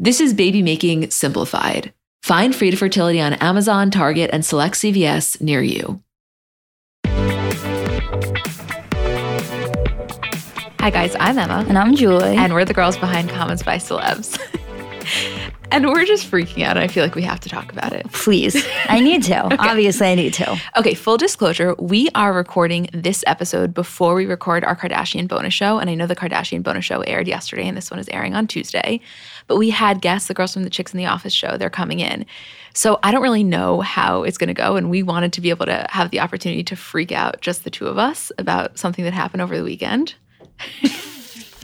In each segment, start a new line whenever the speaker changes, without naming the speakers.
This is baby making simplified. Find Frida Fertility on Amazon, Target, and select CVS near you. Hi, guys, I'm Emma.
And I'm Julie.
And we're the girls behind Comments by Celebs. and we're just freaking out. And I feel like we have to talk about it.
Please. I need to. okay. Obviously, I need to.
Okay, full disclosure we are recording this episode before we record our Kardashian bonus show. And I know the Kardashian bonus show aired yesterday, and this one is airing on Tuesday. But we had guests, the girls from the Chicks in the Office show, they're coming in. So I don't really know how it's going to go. And we wanted to be able to have the opportunity to freak out just the two of us about something that happened over the weekend.
do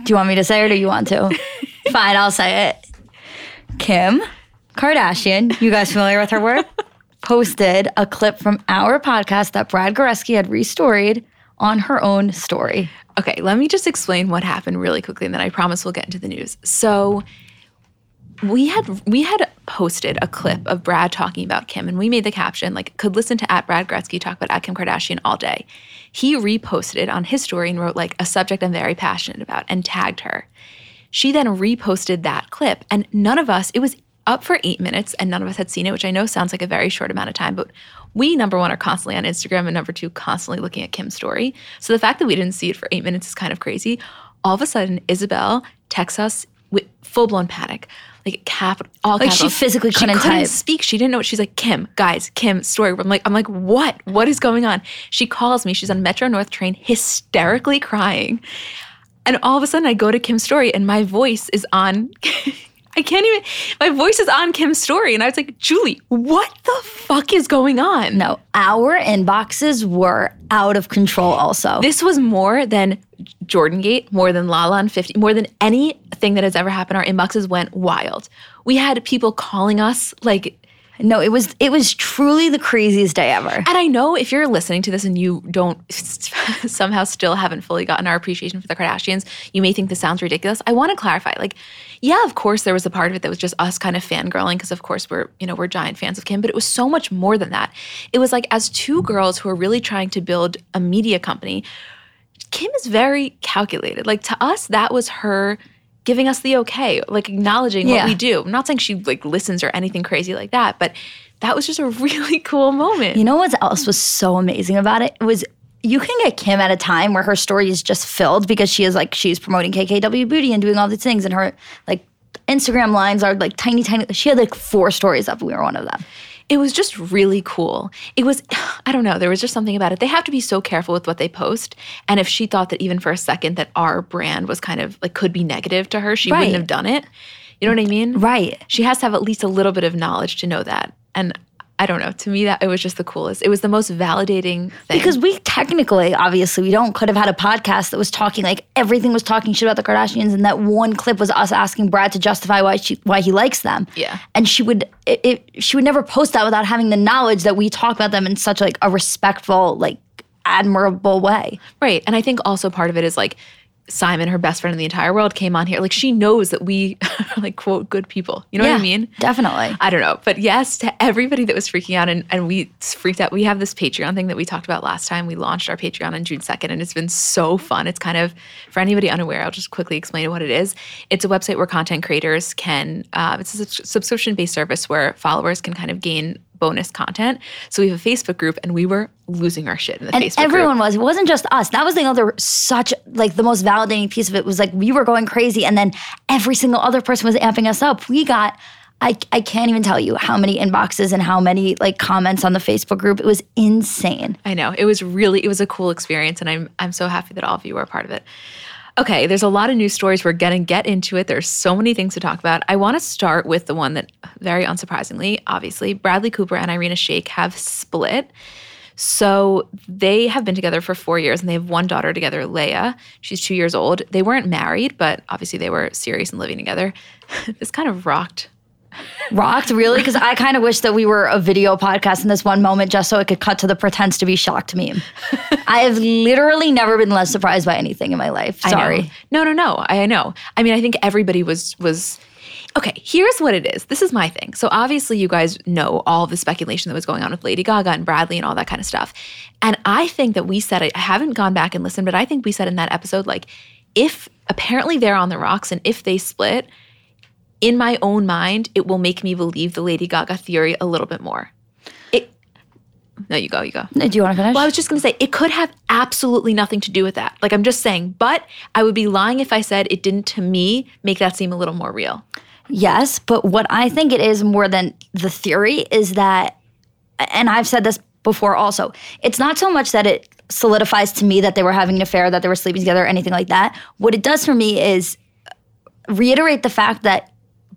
you want me to say it or do you want to? Fine, I'll say it. Kim Kardashian, you guys familiar with her work? Posted a clip from our podcast that Brad Goreski had restoried on her own story.
Okay, let me just explain what happened really quickly and then I promise we'll get into the news. So we had we had posted a clip of Brad talking about Kim, and we made the caption like could listen to at Brad Goreski talk about at Kim Kardashian all day. He reposted on his story and wrote like a subject I'm very passionate about and tagged her. She then reposted that clip, and none of us. It was up for eight minutes, and none of us had seen it, which I know sounds like a very short amount of time, but we number one are constantly on Instagram, and number two constantly looking at Kim's story. So the fact that we didn't see it for eight minutes is kind of crazy. All of a sudden, Isabel texts us with full blown panic like capital all
like
capitals.
she physically couldn't,
she couldn't
type.
speak. She didn't know what she's like. Kim, guys, Kim, story. I'm like, I'm like, what? What is going on? She calls me. She's on Metro North train, hysterically crying, and all of a sudden I go to Kim's story, and my voice is on. I can't even. My voice is on Kim's story, and I was like, Julie, what the fuck is going on?
No, our inboxes were out of control. Also,
this was more than Jordyn Gate, more than Lala on 50, more than anything that has ever happened. Our inboxes went wild. We had people calling us like
no, it was it was truly the craziest day ever.
And I know if you're listening to this and you don't somehow still haven't fully gotten our appreciation for the Kardashians, you may think this sounds ridiculous. I want to clarify. Like, yeah, of course there was a part of it that was just us kind of fangirling because of course we're, you know, we're giant fans of Kim, but it was so much more than that. It was like as two girls who are really trying to build a media company, Kim is very calculated. Like to us, that was her giving us the okay, like acknowledging yeah. what we do. I'm not saying she like listens or anything crazy like that, but that was just a really cool moment.
You know what else was so amazing about it? It was you can get Kim at a time where her story is just filled because she is like she's promoting KKW Beauty and doing all these things, and her like Instagram lines are like tiny, tiny. She had like four stories up. We were one of them
it was just really cool. It was, I don't know, there was just something about it. They have to be so careful with what they post. And if she thought that even for a second that our brand was kind of like could be negative to her, she right. wouldn't have done it. You know what I mean?
Right.
She has to have at least a little bit of knowledge to know that. And I don't know. To me, that it was just the coolest. It was the most validating thing.
Because we technically, obviously, we don't could have had a podcast that was talking like everything was talking shit about the Kardashians, and that one clip was us asking Brad to justify why she why he likes them.
Yeah.
And she would it, it she would never post that without having the knowledge that we talk about them in such like a respectful, like admirable way.
Right. And I think also part of it is like Simon, her best friend in the entire world, came on here. Like she knows that we are like quote good people. You know
yeah,
what I mean?
Definitely.
I don't know. But yes, to everybody that was freaking out and, and we freaked out. We have this Patreon thing that we talked about last time. We launched our Patreon on June 2nd and it's been so fun. It's kind of for anybody unaware, I'll just quickly explain what it is. It's a website where content creators can uh, it's a subscription-based service where followers can kind of gain bonus content. So we have a Facebook group and we were losing our shit in the Facebook group.
and
Facebook
everyone
group.
was. It wasn't just us. That was the other such like the most validating piece of it was like we were going crazy and then every single other person was amping us up. We got I, I can't even tell you how many inboxes and how many like comments on the Facebook group. It was insane.
I know. It was really it was a cool experience and I'm I'm so happy that all of you were a part of it. Okay, there's a lot of news stories. We're going to get into it. There's so many things to talk about. I want to start with the one that, very unsurprisingly, obviously, Bradley Cooper and Irina Shayk have split. So they have been together for four years and they have one daughter together, Lea. She's two years old. They weren't married, but obviously they were serious and living together. this kind of rocked
rocked? Really? Because i kind of wish that we were a video podcast in this one moment just so it could cut to the pretends to be shocked meme. I have literally never been less surprised by anything in my life. Sorry.
No no no. I know. I mean i think everybody was was okay here's what it is. This is my thing. So obviously you guys know all the speculation that was going on with lady gaga and bradley and all that kind of stuff. And i think that we said it i haven't gone back and listened but i think we said in that episode like if apparently they're on the rocks and if they split in my own mind, it will make me believe the Lady Gaga theory a little bit more. It, no, you go, you go.
Do you want to finish?
Well, I was just going to say it could have absolutely nothing to do with that. Like I'm just saying, but I would be lying if I said it didn't to me make that seem a little more real.
Yes, but what I think it is more than the theory is that, and I've said this before also, it's not so much that it solidifies to me that they were having an affair, that they were sleeping together, or anything like that. What it does for me is reiterate the fact that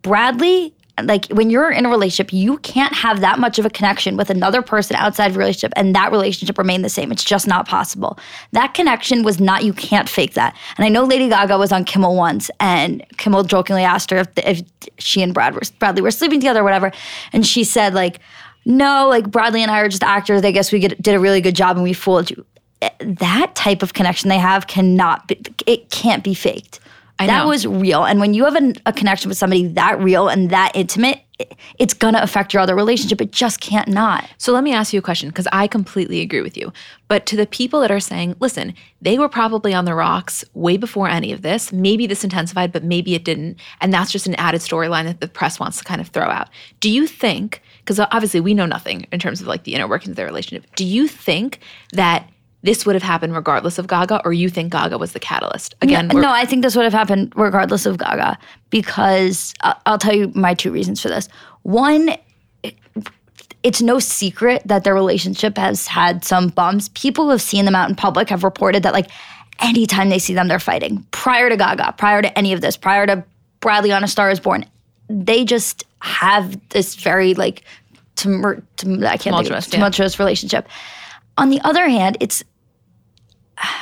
Bradley, like when you're in a relationship, you can't have that much of a connection with another person outside of relationship and that relationship remain the same. It's just not possible. That connection was not, you can't fake that. And I know Lady Gaga was on Kimmel once and Kimmel jokingly asked her if, if she and Brad were, Bradley were sleeping together or whatever. And she said, like, no, like Bradley and I are just actors. I guess we get, did a really good job and we fooled you. Eh, that type of connection they have cannot be, it can't be faked. I that was real. And when you have an, a connection with somebody that real and that intimate, it, it's gonna affect your other relationship. It just can't not.
So let me ask you a question because I completely agree with you. But to the people that are saying, listen, they were probably on the rocks way before any of this. Maybe this intensified, but maybe it didn't. And that's just an added storyline that the press wants to kind of throw out. Do you think, because obviously we know nothing in terms of like the inner workings of their relationship, do you think that this would have happened regardless of Gaga, or you think Gaga was the catalyst?
Again, no, no I think this would have happened regardless of Gaga because uh, I'll tell you my two reasons for this. One, it's no secret that their relationship has had some bumps. People who have seen them out in public have reported that, like, anytime they see them, they're fighting. Prior to Gaga, prior to any of this, prior to Bradley on A Star is Born, they just have this very, like, tumur- tum- I can't tumultuous, think of, tumultuous yeah. relationship. On the other hand, it's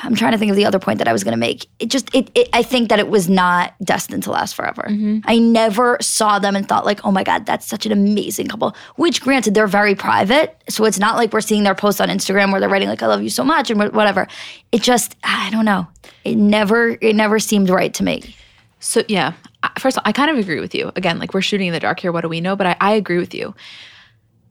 I'm trying to think of the other point that I was going to make. It just, it, it, I think that it was not destined to last forever. Mm-hmm. I never saw them and thought like, oh my god, that's such an amazing couple. Which, granted, they're very private, so it's not like we're seeing their posts on Instagram where they're writing like, I love you so much and whatever. It just, I don't know. It never, it never seemed right to me.
So yeah, first of all, I kind of agree with you. Again, like we're shooting in the dark here. What do we know? But I, I agree with you.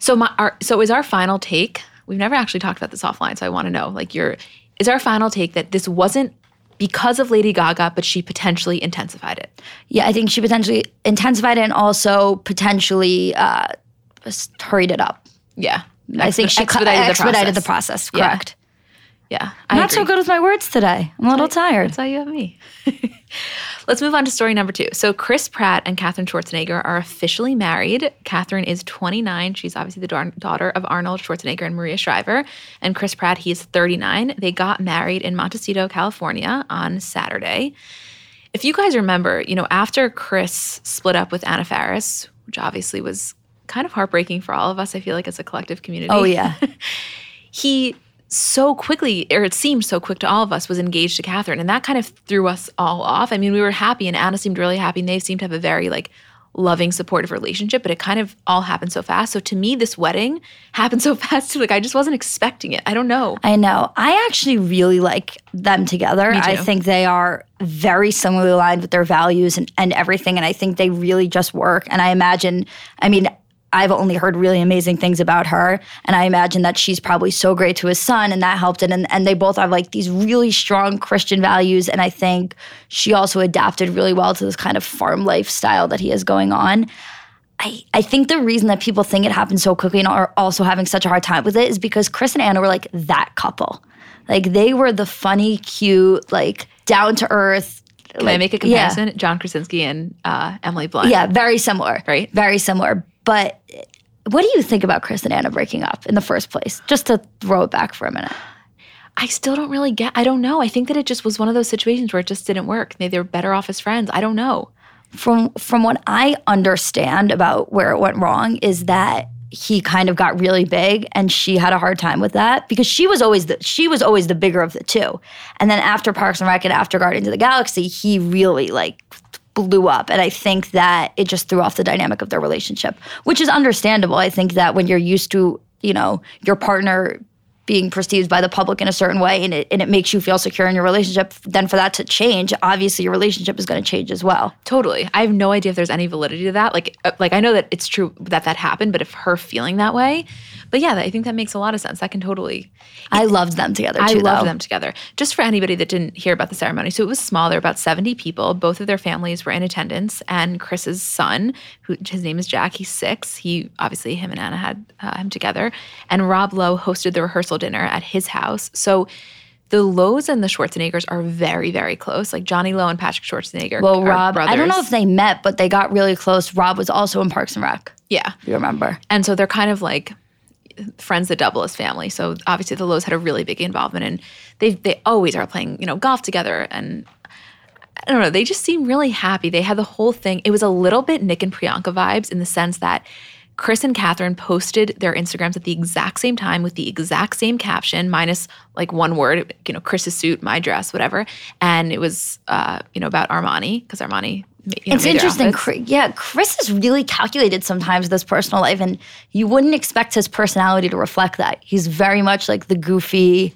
So my, our, so is our final take we've never actually talked about this offline, so I want to know like your is our final take that this wasn't because of Lady Gaga, but she potentially intensified it.
Yeah, I think she potentially intensified it and also potentially uh, hurried it up.
Yeah,
I think she expedited, expedited the process. The process correct.
Yeah, yeah
I'm not so good with my words today. I'm a little tired.
That's why you have me. Let's move on to story number two. So, Chris Pratt and Katherine Schwarzenegger are officially married. Katherine is 29. She's obviously the da- daughter of Arnold Schwarzenegger and Maria Shriver. And Chris Pratt, he's 39. They got married in Montecito, California on Saturday. If you guys remember, you know, after Chris split up with Anna Faris, which obviously was kind of heartbreaking for all of us, I feel like as a collective community.
Oh, yeah.
he so quickly, or it seemed so quick to all of us, was engaged to Katherine. And that kind of threw us all off. I mean, we were happy and Anna seemed really happy and they seemed to have a very like loving, supportive relationship, but it kind of all happened so fast. So to me, this wedding happened so fast too. Like I just wasn't expecting it. I don't know.
I know. I actually really like them together. I think they are very similarly aligned with their values and, and everything. And I think they really just work. And I imagine, I mean, I've only heard really amazing things about her. And I imagine that she's probably so great to his son and that helped it. And, and they both have like these really strong Christian values. And I think she also adapted really well to this kind of farm lifestyle that he has going on. I, I think the reason that people think it happened so quickly and are also having such a hard time with it is because Chris and Anna were like that couple. Like they were the funny, cute, like down to earth,
Can I make a comparison? John Krasinski and uh, Emily Blunt.
Yeah, very similar.
Right.
Very similar. But what do you think about Chris and Anna breaking up in the first place? Just to throw it back for a minute.
I still don't really get. I don't know. I think that it just was one of those situations where it just didn't work. Maybe they were better off as friends. I don't know.
From from what I understand about where it went wrong is that he kind of got really big and she had a hard time with that because she was always the she was always the bigger of the two. And then after Parks and Rec and after Guardians of the Galaxy, he really like blew up. And I think that it just threw off the dynamic of their relationship, which is understandable. I think that when you're used to, you know, your partner being perceived by the public in a certain way and it, and it makes you feel secure in your relationship, then for that to change, obviously your relationship is going to change as well.
Totally. I have no idea if there's any validity to that. Like, uh, like I know that it's true that that happened, but if her feeling that way, but yeah, I think that makes a lot of sense. That can totally.
I loved them together too.
I loved
though.
them together. Just for anybody that didn't hear about the ceremony, so it was small. There were about 70 people. Both of their families were in attendance, and Chris's son, who his name is Jack, he's six. He obviously him and Anna had uh, him together, and Rob Lowe hosted the rehearsal dinner at his house. So the Lowe's and the Schwarzeneggers are very, very close. Like Johnny Lowe and Patrick Schwarzenegger.
Well, Rob,
brothers.
I don't know if they met, but they got really close. Rob was also in Parks and Rec.
yeah,
You remember?
and so they're kind of like friends that double as family. So obviously the Lowe's had a really big involvement, and they they always are playing you know golf together, and I don't know. They just seem really happy. They had the whole thing. It was a little bit Nick and Priyanka vibes in the sense that. Chris and Katherine posted their Instagrams at the exact same time with the exact same caption, minus like one word, you know, Chris's suit, my dress, whatever. And it was, uh, you know, about Armani because Armani. You know,
It's interesting. Yeah, Chris is really calculated sometimes with his personal life, and you wouldn't expect his personality to reflect that. He's very much like the goofy.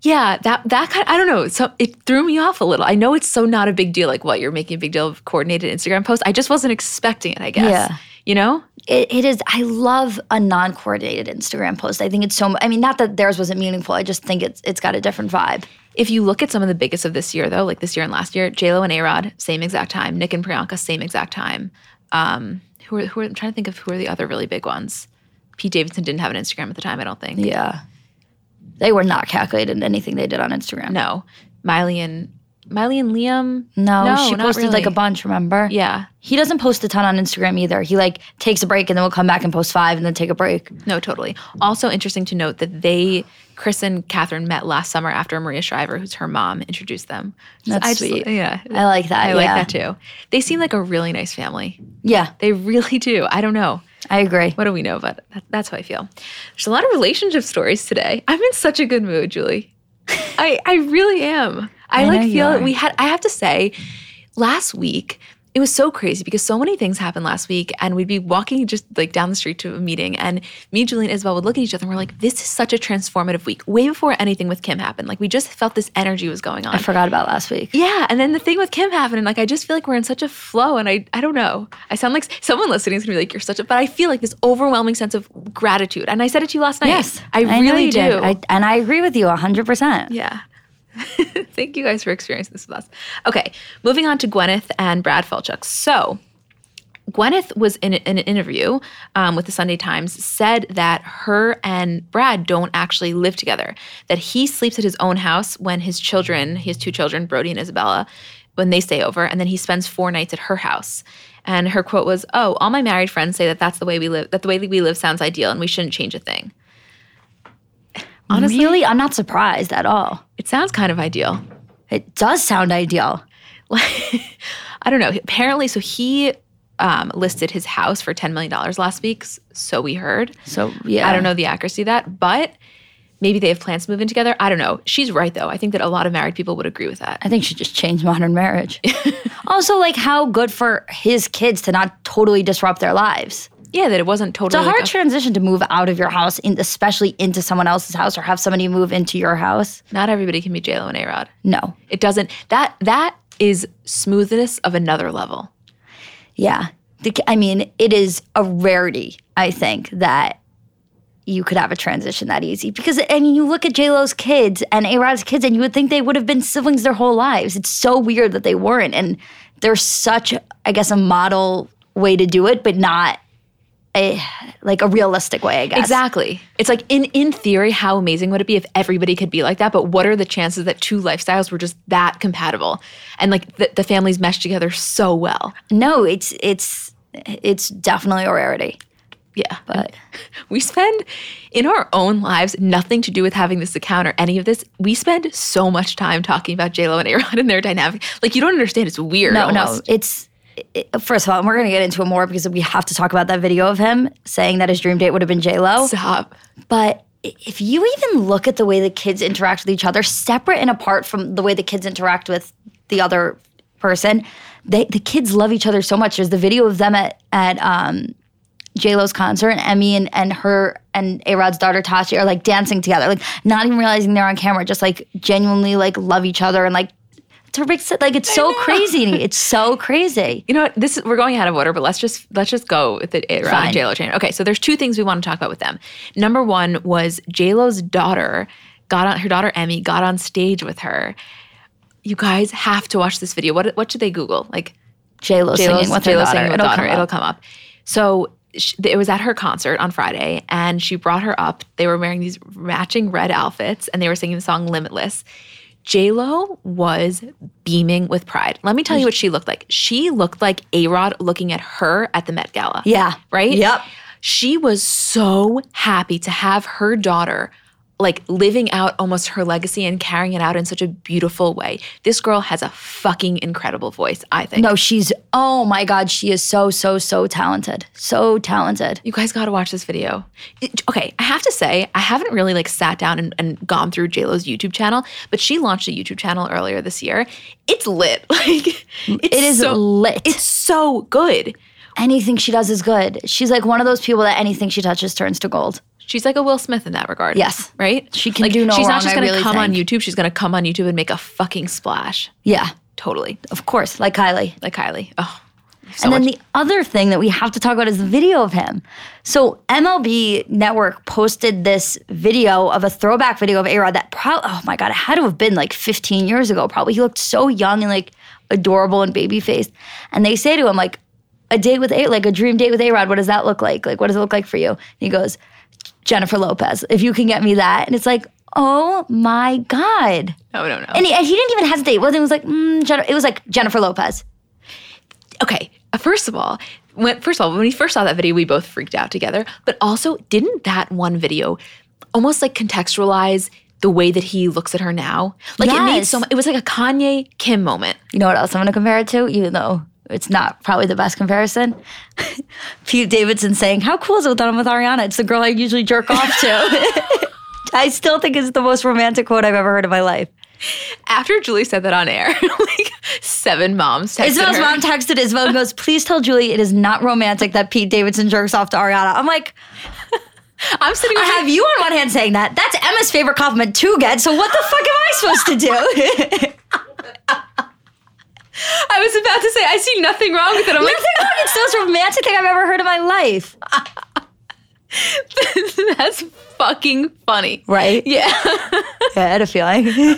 Yeah, that that kind I don't know. So it threw me off a little. I know it's so not a big deal. Like what you're making a big deal of coordinated Instagram post. I just wasn't expecting it. I guess.
Yeah.
You know.
It, it is. I love a non-coordinated Instagram post. I think it's so. I mean, not that theirs wasn't meaningful. I just think it's it's got a different vibe.
If you look at some of the biggest of this year, though, like this year and last year, J Lo and A Rod, same exact time. Nick and Priyanka, same exact time. Um, who are who are I'm trying to think of who are the other really big ones. Pete Davidson didn't have an Instagram at the time. I don't think.
Yeah, they were not calculated in anything they did on Instagram.
No, Miley and Miley and Liam.
no,
No,
she posted like a bunch. Remember?
Yeah.
He doesn't post a ton on Instagram either. He like takes a break and then will come back and post five and then take a break.
No, totally. Also interesting to note that they, Chris and Katherine, met last summer after Maria Shriver, who's her mom, introduced them.
That's
I just-
sweet.
yeah,
I like that.
I like that too. They seem like a really nice family.
Yeah,
They really do. I don't know.
I agree.
What do we know? But that, that's how I feel. There's a lot of relationship stories today. I'm in such a good mood, Julie. I I really am. I,
I
like feel
are.
we had. I have to say, last week it was so crazy because so many things happened last week, and we'd be walking just like down the street to a meeting, and me, Julie, and Isabel would look at each other, and we're like, "This is such a transformative week." Way before anything with Kim happened, like we just felt this energy was going on.
I forgot about last week.
Yeah, and then the thing with Kim happened, and like I just feel like we're in such a flow, and I I don't know. I sound like someone listening is gonna be like, "You're such a," but I feel like this overwhelming sense of gratitude, and I said it to you last night.
Yes,
I,
know
really do.
did. I, and I agree with you hundred percent.
yeah. Thank you guys for experiencing this with us. Okay, moving on to Gwyneth and Brad Falchuk. So. Gwyneth was in, in an interview um, with the Sunday Times, said that her and Brad don't actually live together, that he sleeps at his own house when his children, he has two children, Brody and Isabella, when they stay over, and then he spends four nights at her house. And her quote was, "Oh, all my married friends say that that's the way we live. That the way we live sounds ideal, and we shouldn't change a thing." Honestly,
really, I'm not surprised at all.
it sounds kind of ideal.
It does sound ideal.
I don't know. Apparently, so he um, listed his house for ten million dollars last week. So we heard.
So yeah,
I don't know the accuracy of that, but maybe they have plans to move in together. I don't know. She's right though. I think that a lot of married people would agree with that.
I think she just changed modern marriage. also, like how good for his kids to not totally disrupt their lives.
Yeah, that it wasn't totally.
It's a hard
like
transition to move out of your house, in, especially into someone else's house, or have somebody move into your house.
not everybody can be J Lo and A Rod.
No,
It doesn't. That that is smoothness of another level.
yeah. The- I mean, it is a rarity. I think that you could have a transition that easy because I mean, you look at J Lo's kids and A Rod's kids, and you would think they would have been siblings their whole lives. It's so weird that they weren't, and there's such, I guess, a model way to do it, but not a like a realistic way, I guess.
Exactly. It's like in in theory, how amazing would it be if everybody could be like that? But what are the chances that two lifestyles were just that compatible and like the, the families mesh together so well?
No, it's it's it's definitely a rarity.
Yeah. But we spend in our own lives nothing to do with having this account or any of this. We spend so much time talking about JLo and A-Rod and their dynamic. Like you don't understand. It's weird.
No,
almost.
no. It's it, first of all, and we're going to get into it more because we have to talk about that video of him saying that his dream date would have been J Lo.
Stop.
But if you even look at the way the kids interact with each other, separate and apart from the way the kids interact with the other person, they the kids love each other so much. There's the video of them at at um, J Lo's concert, and Emme and, and her and A Rod's daughter Tasha are like dancing together, like not even realizing they're on camera, just like genuinely like love each other and like to Rick said, like it's so crazy. It's so crazy.
You know what? This is, we're going out of order, but let's just let's just go with it A Rod and J Lo train. Okay, so there's two things we want to talk about with them. Number one was J Lo's daughter got on her daughter Emme got on stage with her. You guys have to watch this video. What what should they Google? Like
J Lo singing with her daughter.
With
It'll
daughter.
come up.
It'll come up. So it was at her concert on Friday, and she brought her up. They were wearing these matching red outfits, and they were singing the song "Limitless." Lo was beaming with pride. Let me tell you what she looked like. She looked like A Rod looking at her at the Met Gala.
Yeah.
Right?
Yep.
She was so happy to have her daughter like living out almost her legacy and carrying it out in such a beautiful way. This girl has a fucking incredible voice, I think.
No, she's oh my god, she is so so so talented, so talented.
You guys got to watch this video. It- okay, I have to say, I haven't really like sat down and, and gone through JLo's YouTube channel, but she launched a YouTube channel earlier this year. It's lit. Like it's
It is
so,
lit.
It's so good.
anything she does is good. She's like one of those people that anything she touches turns to gold.
She's like a Will Smith in that regard.
Yes.
Right?
She can
like,
do no
She's
wrong,
not just gonna
really
come on. YouTube, she's gonna come on YouTube and make a fucking splash.
Yeah,
Totally.
of course, like Kylie.
Like Kylie. Oh. So
and then
much-
the other thing that we have to talk about is the video of him. So MLB Network posted this video of a throwback video of A-Rod that probably, oh my God, it had to have been like 15 years ago probably. He looked so young and like adorable and baby-faced. And they say to him like, a date with A, like a dream date with A-Rod, what does that look like? Like, what does it look like for you? And he goes, Jennifer Lopez, if you can get me that. And it's like, oh my God.
no, no, no.
And he, and he didn't even hesitate. It wasn't- It was like, mm, Jen- it was like Jennifer Lopez.
okay, uh, first of all, when, first of all, when we first saw that video, we both freaked out together. But also, didn't that one video almost like contextualize the way that he looks at her now? Like it made so. It was like a Kanye Kim moment.
You know what else I'm going to compare it to, even though it's not probably the best comparison? Pete Davidson saying, How cool is it that I'm with Ariana? It's the girl I usually jerk off to. I still think it's the most romantic quote I've ever heard in my life.
After Julie said that on air, like seven moms texted
Isabel's
her.
mom texted Isabel and goes, Please tell Julie it is not romantic that Pete Davidson jerks off to Ariana. I'm like,
I'm sitting.
I have you on one hand saying that. That's Emma's favorite compliment to get. So what the fuck am I supposed to do?
I was about to say I see nothing wrong with it. I'm like,
wrong. It's the most romantic thing I've ever heard in my life.
that's fucking funny.
Right?
Yeah.
Yeah, I had a feeling.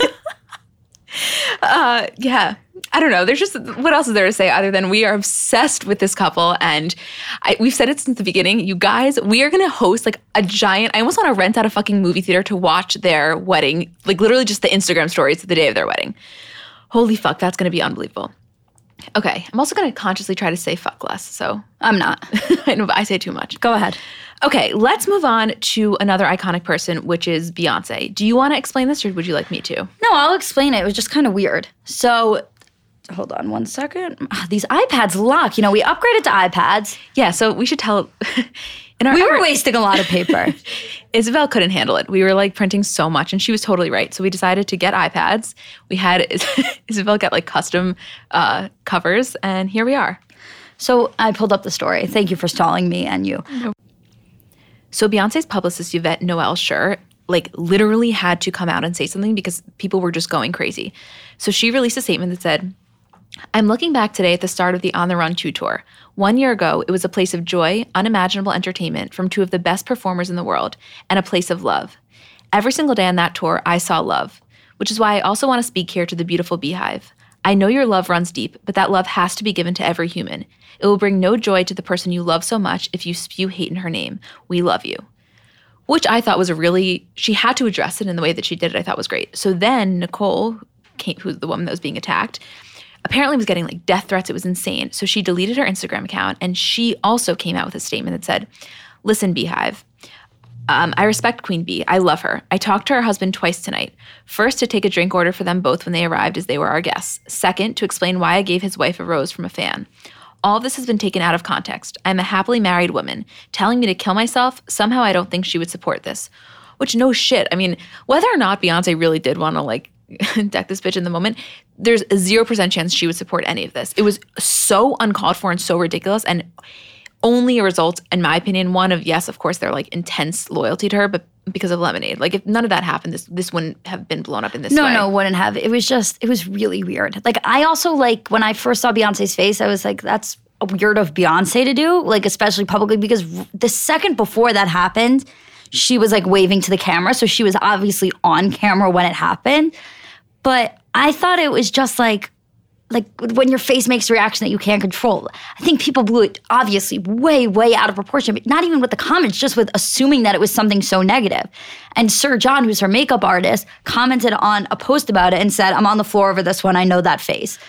uh, yeah. I don't know. There's just what else is there to say other than we are obsessed with this couple, and I, we've said it since the beginning. You guys, we are gonna host like a giant. I almost want to rent out a fucking movie theater to watch their wedding, like literally just the Instagram stories of the day of their wedding. Holy fuck, that's gonna be unbelievable. Okay, I'm also gonna consciously try to say fuck less. So
I'm not.
I know, but I say too much.
Go ahead.
Okay, let's move on to another iconic person, which is Beyonce. Do you want to explain this, or would you like me to?
No, I'll explain it. It was just kind of weird. So, hold on one second. Ah, These iPads lock. You know, we upgraded to iPads.
Yeah, so we should tell. In our
We were
effort-
wasting a lot of paper.
Isabel couldn't handle it. We were like printing so much, and she was totally right. So we decided to get iPads. We had Isabel get like custom uh, covers, and here we are.
so I pulled up the story. Thank you for stalling me and you.
So Beyonce's publicist Yvette Noel Schure like literally had to come out and say something because people were just going crazy. So she released a statement that said, I'm looking back today at the start of the On the Run 2 tour. One year ago, it was a place of joy, unimaginable entertainment from two of the best performers in the world, and a place of love. Every single day on that tour, I saw love, which is why I also want to speak here to the beautiful BeyHive. I know your love runs deep, but that love has to be given to every human. It will bring no joy to the person you love so much if you spew hate in her name. We love you. Which I thought was a really, she had to address it in the way that she did it, I thought was great. So then Nicole, came, who's the woman that was being attacked, apparently was getting like death threats. It was insane. So she deleted her Instagram account and she also came out with a statement that said, Listen, BeyHive, um, I respect Queen Bee. I love her. I talked to her husband twice tonight. First, to take a drink order for them both when they arrived, as they were our guests. Second, to explain why I gave his wife a rose from a fan. All this has been taken out of context. I'm a happily married woman. Telling me to kill myself, somehow I don't think she would support this. Which, no shit. I mean, whether or not Beyonce really did want to, like, deck this bitch in the moment, there's a 0% chance she would support any of this. It was so uncalled for and so ridiculous. And only a result, in my opinion, one of yes, of course, they're like intense loyalty to her, but because of Lemonade. Like if none of that happened, this this wouldn't have been blown up in this
no,
way.
no, wouldn't have. It was just, it was really weird. Like I also like when I first saw Beyonce's face, I was like, that's weird of Beyonce to do, like especially publicly, because the second before that happened, she was like waving to the camera, so she was obviously on camera when it happened. But I thought it was just like like when your face makes a reaction that you can't control. I think people blew it obviously way, way out of proportion, but not even with the comments, just with assuming that it was something so negative. And Sir John, who's her makeup artist, commented on a post about it and said, I'm on the floor over this one. I know that face.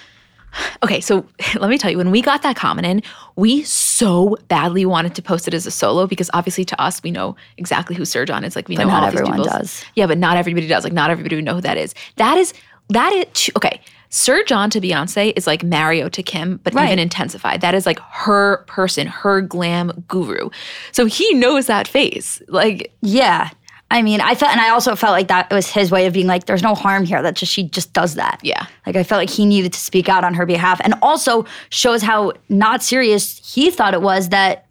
Okay, so let me tell you, when we got that comment in, we so badly wanted to post it as a solo because obviously to us, we know exactly who Sir John is. Like we
But
know
not
all these
everyone
people.
does.
Yeah, but not everybody does. Like not everybody would know who that is. That is that is okay. Sir John to Beyonce is like Mario to Kim, but
Right.
even intensified. That is like her person, her glam guru. So he knows that face. Like
Yeah. I mean, I felt, and I also felt like that was his way of being like, there's no harm here. That just, she just does that.
Yeah.
Like, I felt like he needed to speak out on her behalf and also shows how not serious he thought it was that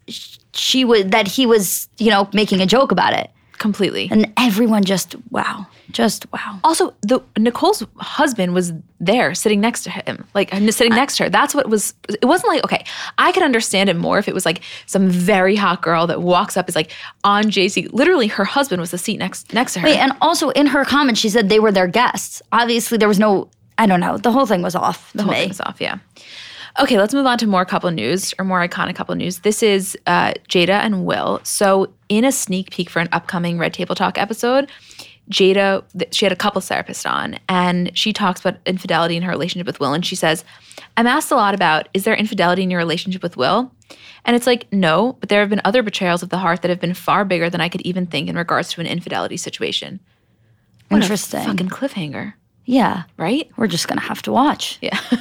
she was, that he was, you know, making a joke about it.
Completely.
And everyone just, wow. Just, wow.
also the Nicole's husband was there sitting next to him like sitting next to her that's what was it wasn't like okay i could understand it more if it was like some very hot girl that walks up is like on jc literally her husband was the seat next next to her
Wait, and also in her comments, she said they were their guests. Obviously, there was no, I don't know. The whole thing was off to
whole
me.
thing's off yeah okay let's move on to more couple news or more iconic couple news this is uh, jada and will so in a sneak peek for an upcoming red table talk episode Jada, she had a couple therapist on, and she talks about infidelity in her relationship with Will. And she says, I'm asked a lot about, is there infidelity in your relationship with Will? And it's like, no, but there have been other betrayals of the heart that have been far bigger than I could even think in regards to an infidelity situation. What a
Interesting.
fucking cliffhanger,
Yeah.
right?
We're just going to have to watch.
Yeah.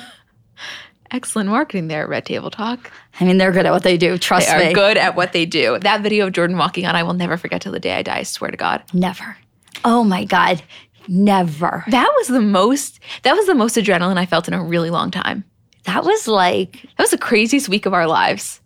Excellent marketing there, Red Table Talk.
I mean, they're good at what they do. Trust me.
They are good at what they do. That video of Jordyn walking on, I will never forget till the day I die. I swear to God.
Never. Oh my God. Never.
That was the most. That was the most adrenaline I felt in a really long time.
That was like,
That was the craziest week of our lives.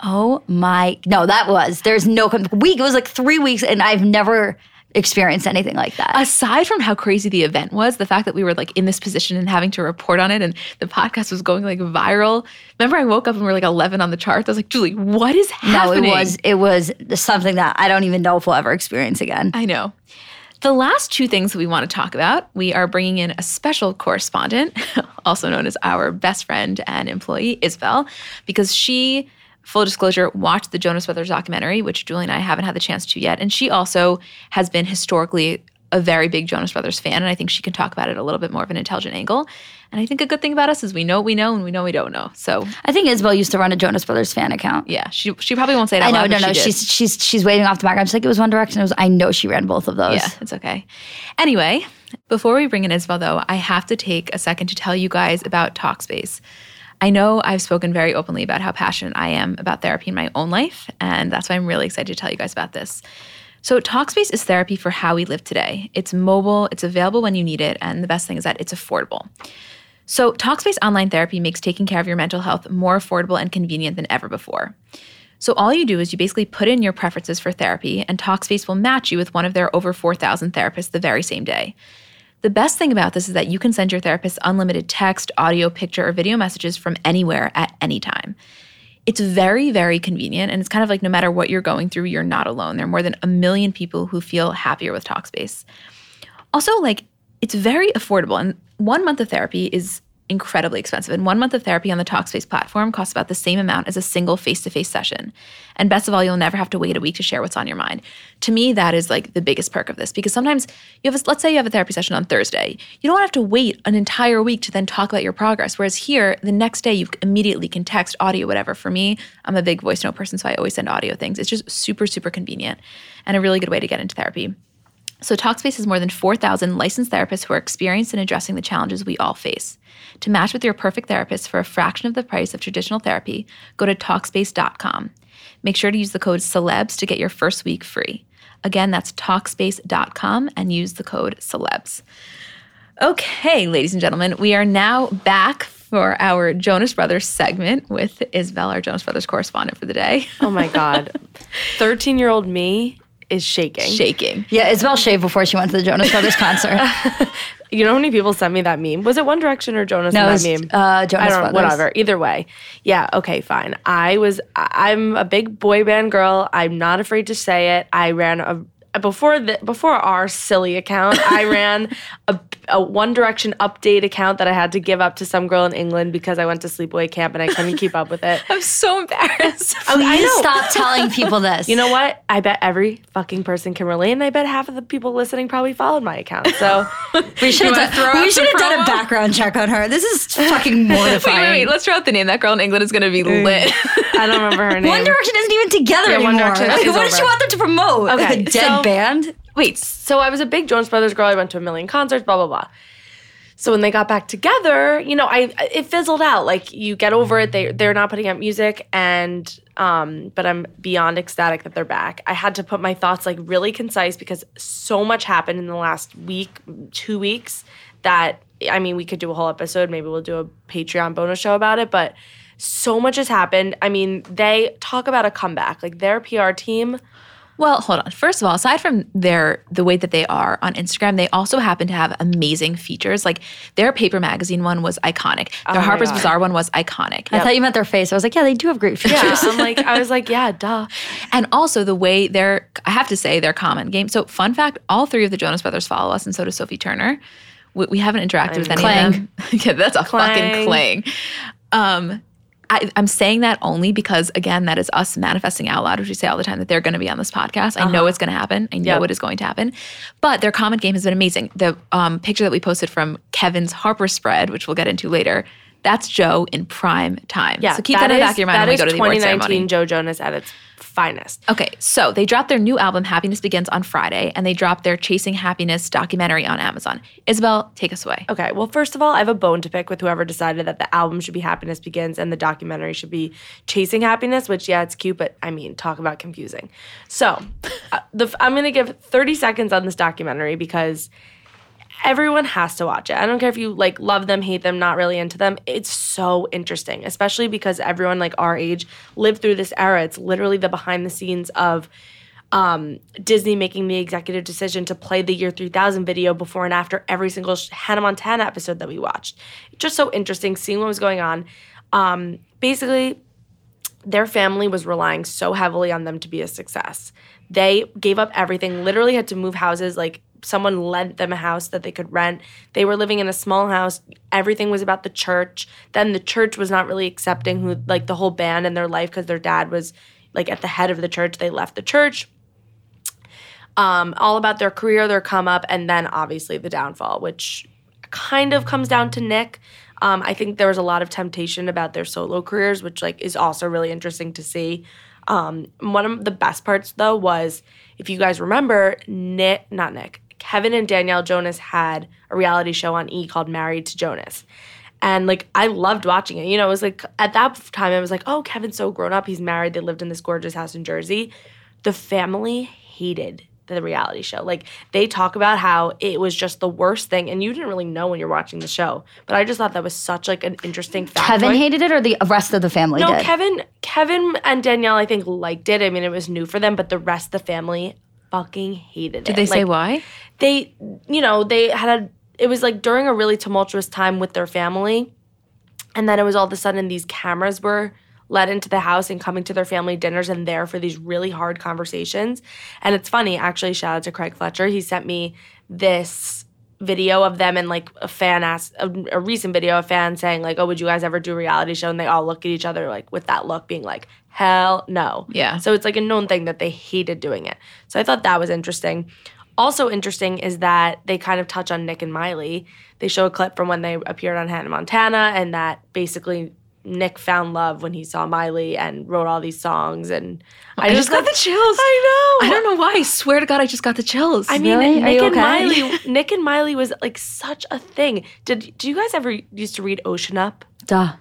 oh my. No, that was. There's no week. It was like three weeks, and I've never experienced anything like that.
Aside from how crazy the event was, the fact that we were like in this position and having to report on it, and the podcast was going like viral. Remember, I woke up and we were like 11 on the charts. I was like, Julie, what is happening?"
no, it was. It was something that I don't even know if we'll ever experience again.
I know. The last two things that we want to talk about, we are bringing in a special correspondent, also known as our best friend and employee, Isabel, because she, full disclosure, watched the Jonas Brothers documentary, which Julie and I haven't had the chance to yet. And she also has been historically a very big Jonas Brothers fan. And I think she can talk about it a little bit more of an intelligent angle. And I think a good thing about us is we know what we know and we know we don't know. So
I think Isabel used to run a Jonas Brothers fan account.
yeah, she, she probably won't say that.
I know,
loud,
no, no.
she.
She's she's she's waving off the background. She's like, it was One Direction. It was. I know she ran both of those.
Yeah, it's okay. Anyway, before we bring in Isabel, though, I have to take a second to tell you guys about Talkspace. I know I've spoken very openly about how passionate I am about therapy in my own life, and that's why I'm really excited to tell you guys about this. So, Talkspace is therapy for how we live today. It's mobile, it's available when you need it, and the best thing is that it's affordable. So, Talkspace online therapy makes taking care of your mental health more affordable and convenient than ever before. So, all you do is you basically put in your preferences for therapy, and Talkspace will match you with one of their over 4,000 therapists the very same day. The best thing about this is that you can send your therapist unlimited text, audio, picture, or video messages from anywhere at any time. It's very, very convenient, and it's kind of like no matter what you're going through, you're not alone. There are more than a million people who feel happier with Talkspace. Also, like, it's very affordable, and one month of therapy is incredibly expensive. And one month of therapy on the Talkspace platform costs about the same amount as a single face to face session. And best of all, you'll never have to wait a week to share what's on your mind. To me, that is like the biggest perk of this because sometimes you have, a, let's say you have a therapy session on Thursday, you don't have to wait an entire week to then talk about your progress. Whereas here, the next day, you immediately can text, audio, whatever. For me, I'm a big voice note person, so I always send audio things. It's just super, super convenient and a really good way to get into therapy. So, Talkspace has more than 4,000 licensed therapists who are experienced in addressing the challenges we all face. To match with your perfect therapist for a fraction of the price of traditional therapy, go to Talkspace.com. Make sure to use the code CELEBS to get your first week free. Again, that's Talkspace.com and use the code CELEBS. Okay, ladies and gentlemen, we are now back for our Jonas Brothers segment with Isabel, our Jonas Brothers correspondent for the day.
Oh my God. 13 year old me is shaking.
Shaking.
Yeah, Isabel shaved before she went to the Jonas Brothers concert.
You know how many people sent me that meme? Was it One Direction or Jonas
No, it
that
was,
meme?
uh, Jonas
I don't
Brothers.
whatever. Either way. Yeah, okay, fine. I was I'm a big boy band girl. I'm not afraid to say it. I ran a before the before our silly account, I ran a, a One Direction update account that I had to give up to some girl in England because I went to sleepaway camp and I couldn't keep up with it.
I'm so embarrassed.
I
Please
know.
stop telling people this.
You know what? I bet every fucking person can relate, and I bet half of the people listening probably followed my account. So
we should have
throw
done, we should have done a background check on her. This is fucking mortifying.
Wait, wait, wait. Let's throw out the name. That girl in England is going to be mm. lit.
I don't remember her name.
One Direction isn't even together
Yeah,
anymore.
One Direction is
what does she
over.
want them to promote?
Okay,
dead
so-
band?
Wait, so I was a big Jonas Brothers girl. I went to a million concerts, blah blah blah. So when they got back together, you know, I it fizzled out. Like you get over it. They they're not putting out music, and um, but I'm beyond ecstatic that they're back. I had to put my thoughts like really concise because so much happened in the last week, two weeks that I mean, we could do a whole episode. Maybe we'll do a Patreon bonus show about it, but. So much has happened. I mean, they talk about a comeback. Like their PR team,
Well, hold on. First of all, aside from their the way that they are on Instagram, they also happen to have amazing features. Like their paper magazine one was iconic. Their
my
Harper's
God.
Bazaar one was iconic.
I thought you meant their face. I was like, yeah, they do have great features.
yeah, I'm like, I was like, yeah, duh.
And also the way their I have to say their comment game. So fun fact, all three of the Jonas Brothers follow us, and so does Sophie Turner. We, we haven't interacted with any
Clang.
of them. yeah, that's a fucking
Clang.
clang. Um, I, I'm saying that only because again, that is us manifesting out loud, which we say all the time that they're going to be on this podcast. I know it's going to happen. I know
Yep.
it is going to happen. But their comment game has been amazing. The um, picture that we posted from Kevin's Harper spread, which we'll get into later. That's Joe in prime time.
Yeah,
so keep that, in the back of your mind when we go to the award
2019
ceremony.
Joe Jonas at its finest.
Okay, so they dropped their new album, Happiness Begins, on Friday, and they dropped their Chasing Happiness documentary on Amazon. Isabel, take us away.
Okay, well, first of all, I have a bone to pick with whoever decided that the album should be Happiness Begins and the documentary should be Chasing Happiness, which, yeah, it's cute, but I mean, talk about confusing. So, uh, the, I'm going to give 30 seconds on this documentary because everyone has to watch it. I don't care if you like love them, hate them, not really into them. It's so interesting, especially because everyone like our age lived through this era. It's literally the behind the scenes of um, Disney making the executive decision to play the year 3000 video before and after every single Hannah Montana episode that we watched. Just so interesting seeing what was going on. Um, basically, their family was relying so heavily on them to be a success. They gave up everything, literally had to move houses. Like someone lent them a house that they could rent. They were living in a small house. Everything was about the church. Then the church was not really accepting who, like the whole band in their life because their dad was like at the head of the church. They left the church. Um, all about their career, their come up, and then obviously the downfall, which kind of comes down to Nick. Um, I think there was a lot of temptation about their solo careers, which like is also really interesting to see. Um, one of the best parts though was if you guys remember, Nick, not Nick, Kevin and Danielle Jonas had a reality show on E called Married to Jonas. And like I loved watching it. You know, it was like at that time I was like, oh, Kevin's so grown up. He's married. They lived in this gorgeous house in Jersey. The family hated the reality show. Like they talk about how it was just the worst thing, and you didn't really know when you're watching the show. But I just thought that was such like an interesting fact.
Kevin hated it or the rest of the family
No,
did?
Kevin, Kevin and Danielle, I think liked it. I mean, it was new for them, but the rest of the family fucking hated it.
Did they say why?
they you know they had a it was like during a really tumultuous time with their family and then it was all of a sudden these cameras were let into the house and coming to their family dinners and there for these really hard conversations and it's funny actually shout out to craig fletcher he sent me this video of them and like a fan asked a, a recent video, a fan saying like, "Oh, would you guys ever do a reality show?" And they all look at each other like with that look, being like, "Hell no."
Yeah.
So it's like a known thing that they hated doing it. So I thought that was interesting. Also interesting is that they kind of touch on Nick and Miley. They show a clip from when they appeared on Hannah Montana, and that basically Nick found love when he saw Miley and wrote all these songs. And oh,
I just got
love-
the chills.
I know.
I don't know why. I swear to God, I just got the chills.
I mean,
Really?
Nick and
okay?
Miley. Nick and Miley was like such a thing. Did do you guys ever used to read Ocean Up?
Duh.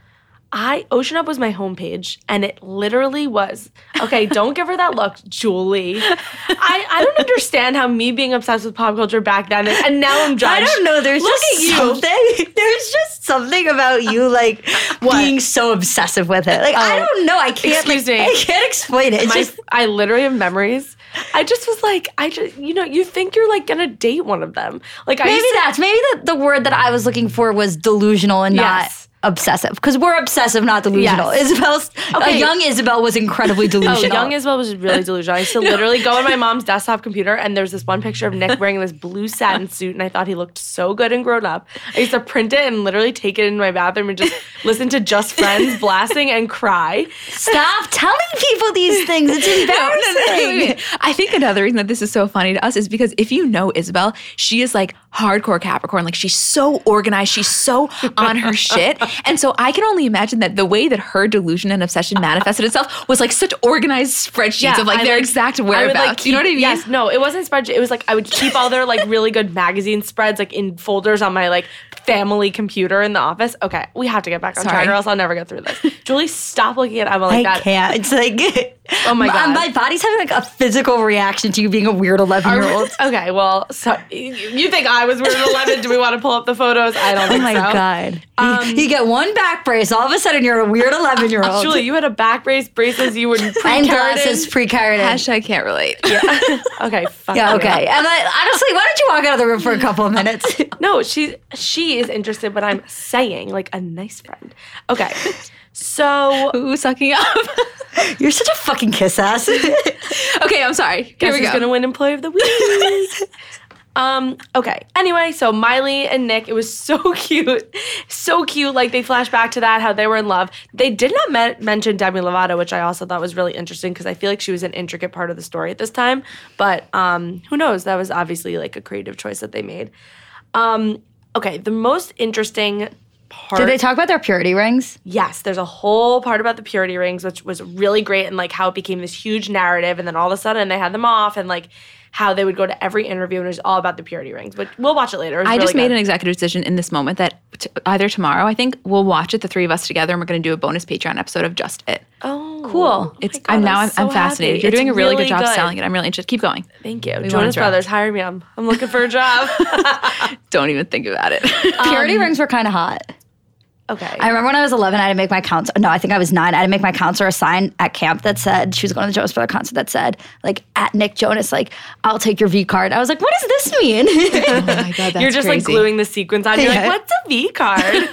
I Ocean Up was my homepage, and it literally was okay. Don't give her that look, Julie. I I don't understand how me being obsessed with pop culture back then, and, and now I'm judged.
I don't know. There's
Look
just
you.
something. There's just something about you, like being so obsessive with it. Like I
Oh,
don't know. I can't.
excuse
like,
me.
I can't explain it. It's
My,
just
I literally have memories. I just was like, I just, you know, you think you're like gonna date one of them. Like I
maybe that's maybe the, the word that I was looking for was delusional and
Yes.
not obsessive because we're obsessive, not delusional.
Yes.
Isabel's
Okay.
a young Isabel was incredibly delusional.
Oh,
delusional.
young Isabel was really delusional. I used to literally go on my mom's desktop computer and there's this one picture of Nick wearing this blue satin suit and I thought he looked so good and grown up. I used to print it and literally take it in my bathroom and just listen to Just Friends blasting and cry.
Stop telling people these things. It's embarrassing.
I think another reason that this is so funny to us is because if you know Isabel, she is like hardcore Capricorn. Like she's so organized, she's so on her shit. And so I can only imagine that the way that her delusion and obsession manifested itself was like such organized spreadsheets of like
I,
their exact
I would,
whereabouts. you know what I mean?
Yes, no, it wasn't spreadsheet. It was like I would keep all their like really good magazine spreads like in folders on my like family computer in the office. Okay, we have to get back on
Sorry.
track or else I'll never get through this. Julie, stop looking at Emma like
I
that.
can't. It's like
Oh my God.
my body's having like a physical reaction to you being a weird eleven year old.
Okay, well, so you you think I was weird at 11? Do we want to pull up the photos? I don't
Oh
think
my
so.
god!
Um,
you, you get one back brace, all of a sudden you're a weird eleven year old.
Julie, you had a back brace, braces, you were
and
pre-keratin.
glasses pre-keratin.
Hashtag can't relate. Yeah.
okay, fuck
Yeah,
you.
okay. And I, honestly, why don't you walk out of the room for a couple of minutes?
No, she she is interested, but I'm saying like a nice friend. Okay, so
Ooh, sucking up.
You're such a fucking kiss ass.
okay, I'm sorry. Here
guess
we
who's
go.
gonna win Employee of the Week? um. Okay. Anyway, so Miley and Nick, it was so cute, so cute. Like they flash back to that how they were in love. They did not me- mention Demi Lovato, which I also thought was really interesting because I feel like she was an intricate part of the story at this time. But um, who knows? That was obviously like a creative choice that they made. Um. Okay. The most interesting part.
Did they talk about their purity rings?
Yes, there's a whole part about the purity rings, which was really great, and like how it became this huge narrative, and then all of a sudden they had them off, and like how they would go to every interview, and it was all about the purity rings. But we'll watch it later. It
I
really
just made
good.
an executive decision in this moment that t- either tomorrow, I think we'll watch it, the three of us together, and we're going to do a bonus Patreon episode of just it.
Oh,
Cool.
my
It's
God,
I'm now I'm,
so
I'm fascinated.
happy.
You're doing
It's
a really, good job
good.
selling it. I'm really interested. Keep going.
Thank you,
wanna
Jonas. Brothers. Hire me. I'm I'm looking for a job.
Don't even think about it.
Purity rings were kind of hot.
okay.
I remember when I was 11, I had to make my counselor. No, I think I was nine. I had to make my counselor a sign at camp that said she was going to the Jonas Brother concert that said like at Nick Jonas, like I'll take your V card. I was like, what does this mean?
oh my god, that's
You're just like gluing the sequins on. You're
Yeah.
like, what's a V card?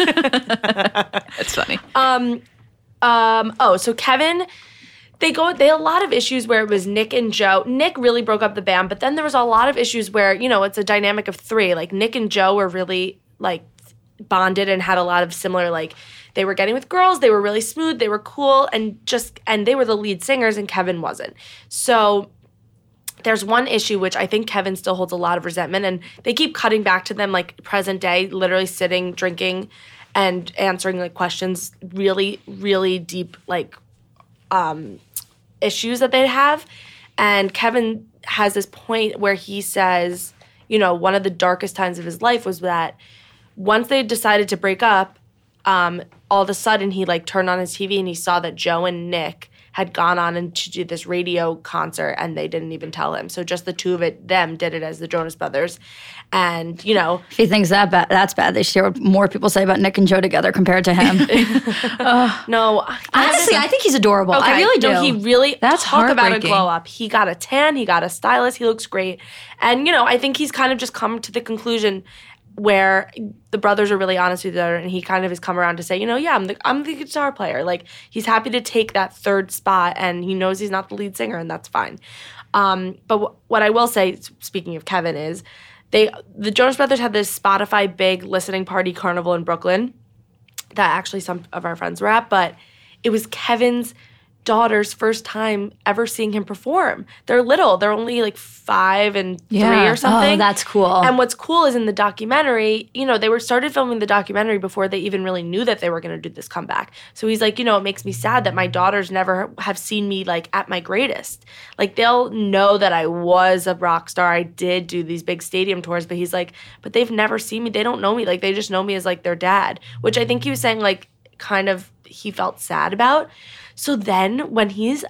That's funny.
Um, um, oh, so Kevin, they go. They had a lot of issues where it was Nick and Joe. Nick really broke up the band, but then there was a lot of issues where you know it's a dynamic of three. Like Nick and Joe were really like bonded and had a lot of similar like they were getting with girls. They were really smooth. They were cool and just and they were the lead singers and Kevin wasn't. So there's one issue which I think Kevin still holds a lot of resentment, and they keep cutting back to them like present day, literally sitting, drinking, and answering like questions, really, really deep like um, issues that they have. And Kevin has this point where he says, you know, one of the darkest times of his life was that once they decided to break up, um, all of a sudden he like turned on his TV and he saw that Joe and Nick had gone on and to do this radio concert and they didn't even tell him. So just the two of it, them did it as the Jonas Brothers, and you know,
if he thinks that bad, that's bad. They should hear what more people say about Nick and Joe together compared to him.
no,
Honestly, I think he's adorable. I really do.
No, he really
That's
talk about a glow up. He got a tan, he got a stylist, he looks great. And you know, I think he's kind of just come to the conclusion where the brothers are really honest with each other and he kind of has come around to say, you know, yeah, I'm the I'm the guitar player. Like he's happy to take that third spot and he knows he's not the lead singer and that's fine. Um, but w- what I will say, speaking of Kevin, is they the Jonas Brothers had this Spotify big listening party carnival in Brooklyn that actually some of our friends were at, but it was Kevin's daughter's first time ever seeing him perform. They're little. They're only like five and three or oh, something.
Oh, that's cool.
And what's cool is in the documentary, you know, they were started filming the documentary before they even really knew that they were going to do this comeback. So he's like, you know, it makes me sad that my daughters never have seen me like at my greatest. Like they'll know that I was a rock star. I did do these big stadium tours, but he's like, but they've never seen me. They don't know me. Like they just know me as like their dad, which I think he was saying like kind of he felt sad about. So then when he's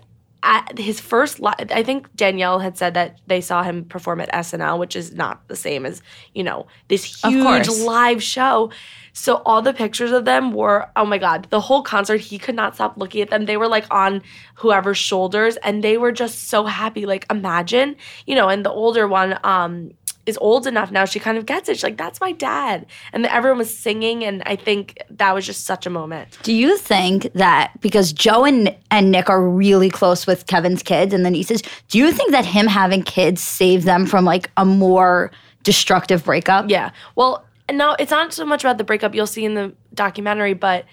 at his first I think Danielle had said that they saw him perform at SNL, which is not the same as, you know, this huge live show. So all the pictures of them were, oh my God, the whole concert, he could not stop looking at them. They were like on whoever's shoulders and they were just so happy. Like imagine, you know, and the older one, um, is old enough now. She kind of gets it. She's like, "That's my dad," and everyone was singing, and I think that was just such a moment.
Do you think that because Joe and, and Nick are really close with Kevin's kids and the nieces, do you think that him having kids saved them from like a more destructive breakup?
Yeah. Well, no, it's not so much about the breakup you'll see in the documentary, but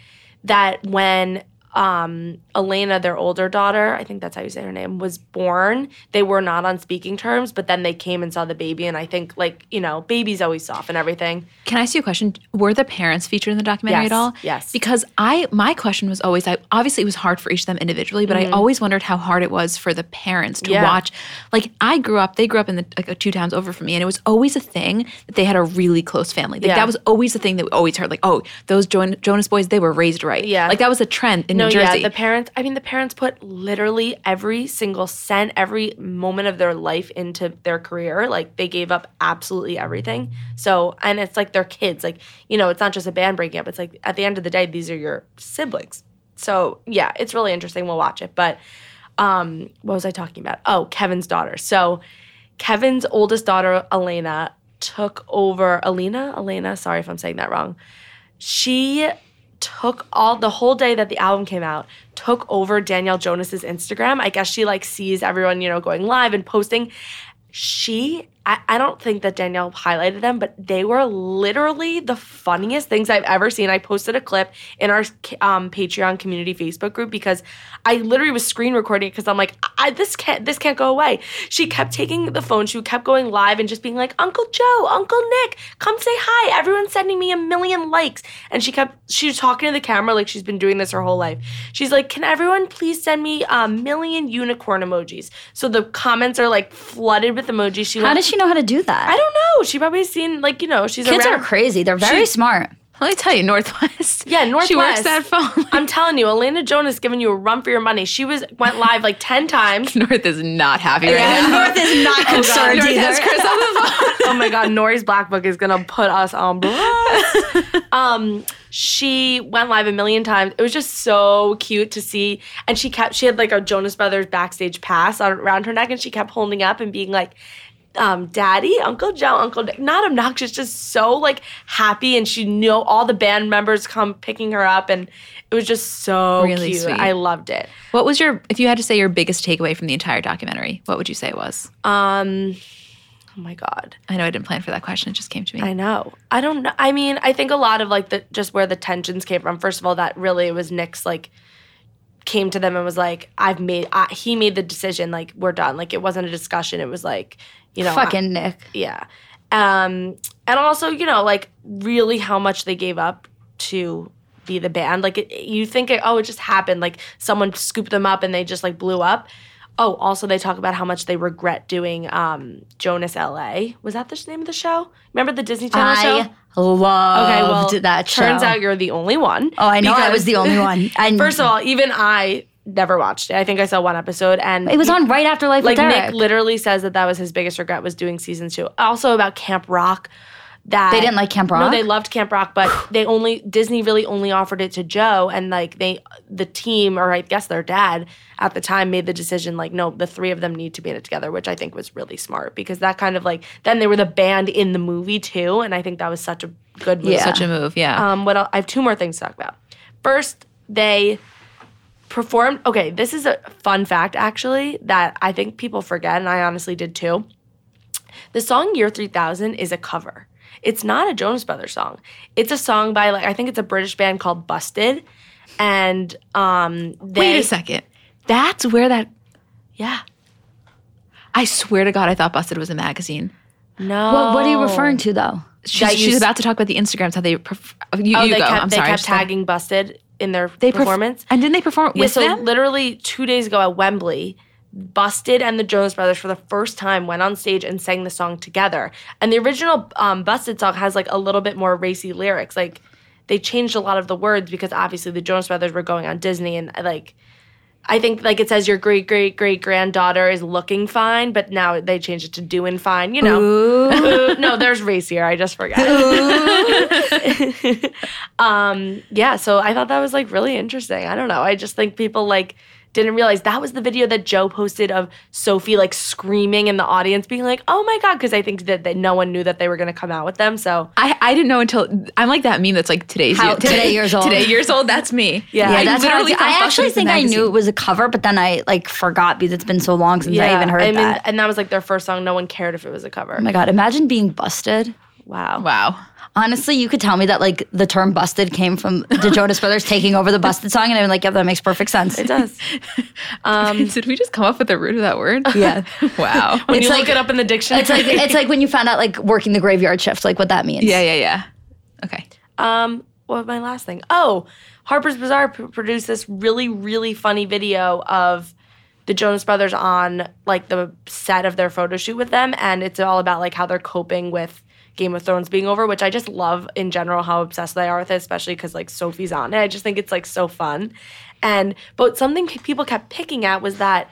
that when um, Alena, their older daughter, I think that's how you say her name, was born, they were not on speaking terms, but then they came and saw the baby. And I think, like, you know, babies always soften everything.
Can I ask you a question? Were the parents featured in the documentary
Yes,
at all?
yes.
Because I, my question was always, I obviously it was hard for each of them individually, but I always wondered how hard it was for the parents to
Mm-hmm. Yeah.
watch. Like I grew up, they grew up in the like two towns over from me, and it was always a thing that they had a really close family. Like
Yeah.
that was always the thing that we always heard. Like, oh, those jo- Jonas boys, they were raised right.
Yeah.
like that was a trend in
No,
New Jersey.
yeah, the parents. I mean, the parents put literally every single cent, every moment of their life into their career. Like they gave up absolutely everything. So, and it's like their kids. Like you know, it's not just a band breaking up. It's like at the end of the day, these are your siblings. So yeah, it's really interesting. We'll watch it. But um, what was I talking about? Oh, Kevin's daughter. So Kevin's oldest daughter, Alena, took over. Alena, Alena. Sorry if I'm saying that wrong she took all the whole day that the album came out took over danielle jonas's instagram. I guess she like sees everyone you know going live and posting. She I, I don't think that danielle highlighted them but they were literally the funniest things i've ever seen. I posted a clip in our um, patreon community facebook group because i literally was screen recording it because i'm like I, this can't this can't go away. She kept taking the phone. She kept going live and just being like uncle joe uncle nick come say hi. Everyone's sending me a million likes. And she kept she was talking to the camera like she's been doing this her whole life. She's like can everyone please send me a million unicorn emojis? So the comments are like flooded with emojis. She
How
went,
does she know how to do that?
i don't know she probably seen like you know she's
Kids
around
are crazy. They're very
She-
smart.
Let me tell you, North West.
Yeah, North West.
She works that phone.
I'm telling you, Alena Jonas giving you a run for your money. She was went live like ten times.
North is not happy right now.
North is not concerned
North
either.
has Kris on the phone.
oh my god, Nori's Black Book is gonna put us on blast. um, she went live a million times. It was just so cute to see, and she kept she had like a Jonas Brothers backstage pass on, around her neck, and she kept holding up and being like. Um, Daddy, Uncle Joe, Uncle Nick, not obnoxious, just so like happy, and she knew all the band members come picking her up, and it was just so
Really
cute.
sweet.
I loved it.
What was your, if you had to say your biggest takeaway from the entire documentary, what would you say it was?
Um, oh my god,
I know I didn't plan for that question. It just came to me.
I know. I don't know. I mean, I think a lot of like the just where the tensions came from. First of all, that really was Nick's like came to them and was like, "I've made." I, he made the decision. Like we're done. Like it wasn't a discussion. It was like, you know,
Fucking Nick.
yeah. Um, and also, you know, like really how much they gave up to be the band. Like it, you think, it, oh, it just happened. Like someone scooped them up and they just like blew up. Oh, also they talk about how much they regret doing um, Jonas L.A. Was that the name of the show? Remember the Disney Channel show?
I
show?
loved
Okay, well,
that show.
turns out you're the only one.
oh, I know. I was the only one. And
First of all, even I never watched it. I think I saw one episode, and
it was on right after Life
like
with
Nick literally says that that was his biggest regret was doing season two. Also about Camp Rock. That
They didn't like Camp Rock.
No, they loved Camp Rock, but they only Disney really only offered it to Joe, and like they, the team or I guess their dad at the time made the decision like no, the three of them need to be in it together, which I think was really smart because that kind of like then they were the band in the movie too, and I think that was such a good move.
Yeah.
Such a move, yeah.
Um, what else? I have two more things to talk about. First, they performed. Okay, this is a fun fact actually that I think people forget, and I honestly did too. The song Year 3000 is a cover. It's not a Jonas Brothers song. It's a song by like I think it's a British band called Busted, and um, they,
Wait a second. That's where that.
Yeah.
I swear to God, I thought Busted was a magazine.
No.
What, what are you referring to though?
She's,
That
she's
s-
about to talk about the Instagrams how they. Perf- you,
Oh,
you
they
go.
kept
I'm
they
sorry. I
kept
just thought-
tagging Busted in their
They perf-
performance.
and didn't they perform
yeah,
with
so
them?
literally two days ago at Wembley, Busted and the Jonas Brothers for the first time went on stage and sang the song together. And the original um, Busted song has like a little bit more racy lyrics. Like they changed a lot of the words because obviously the Jonas Brothers were going on Disney and like I think like it says your great great great granddaughter is looking fine, but now they changed it to doing fine. You know, no, there's racier. I just forgot. um, yeah, so I thought that was like really interesting. I don't know. I just think people like didn't realize that was the video that Joe posted of Sophie like screaming in the audience, being like, "Oh my god!" Because I think that, that no one knew that they were going to come out with them. So
I, I didn't know until I'm like that meme that's like today's
How-
year-
today years old.
Today years old. That's me.
Yeah.
Yeah,
I
that's how I,
literally
I actually think I knew it was a cover, but then I like forgot because it's been so long since I even heard
I mean,
that.
and that was like their first song. No one cared if it was a cover.
oh my god, imagine being busted.
wow.
Wow.
Honestly, you could tell me that like the term busted came from the Jonas Brothers taking over the busted song, and I'm like, yep, that makes perfect sense.
It does.
Did we just come up with the root of that word?
Yeah.
wow.
When
It's
you
like-
look it up in the dictionary.
It's like it's like when you found out like working the graveyard shift, like what that means.
yeah, yeah, yeah. Okay.
Um, what was my last thing? Oh, Harper's Bazaar p- produced this really, really funny video of the Jonas Brothers on like the set of their photo shoot with them, and it's all about like how they're coping with Game of Thrones being over, which I just love in general how obsessed they are with it, especially because like Sophie's on it. I just think it's like so fun, and but something people kept picking at was that.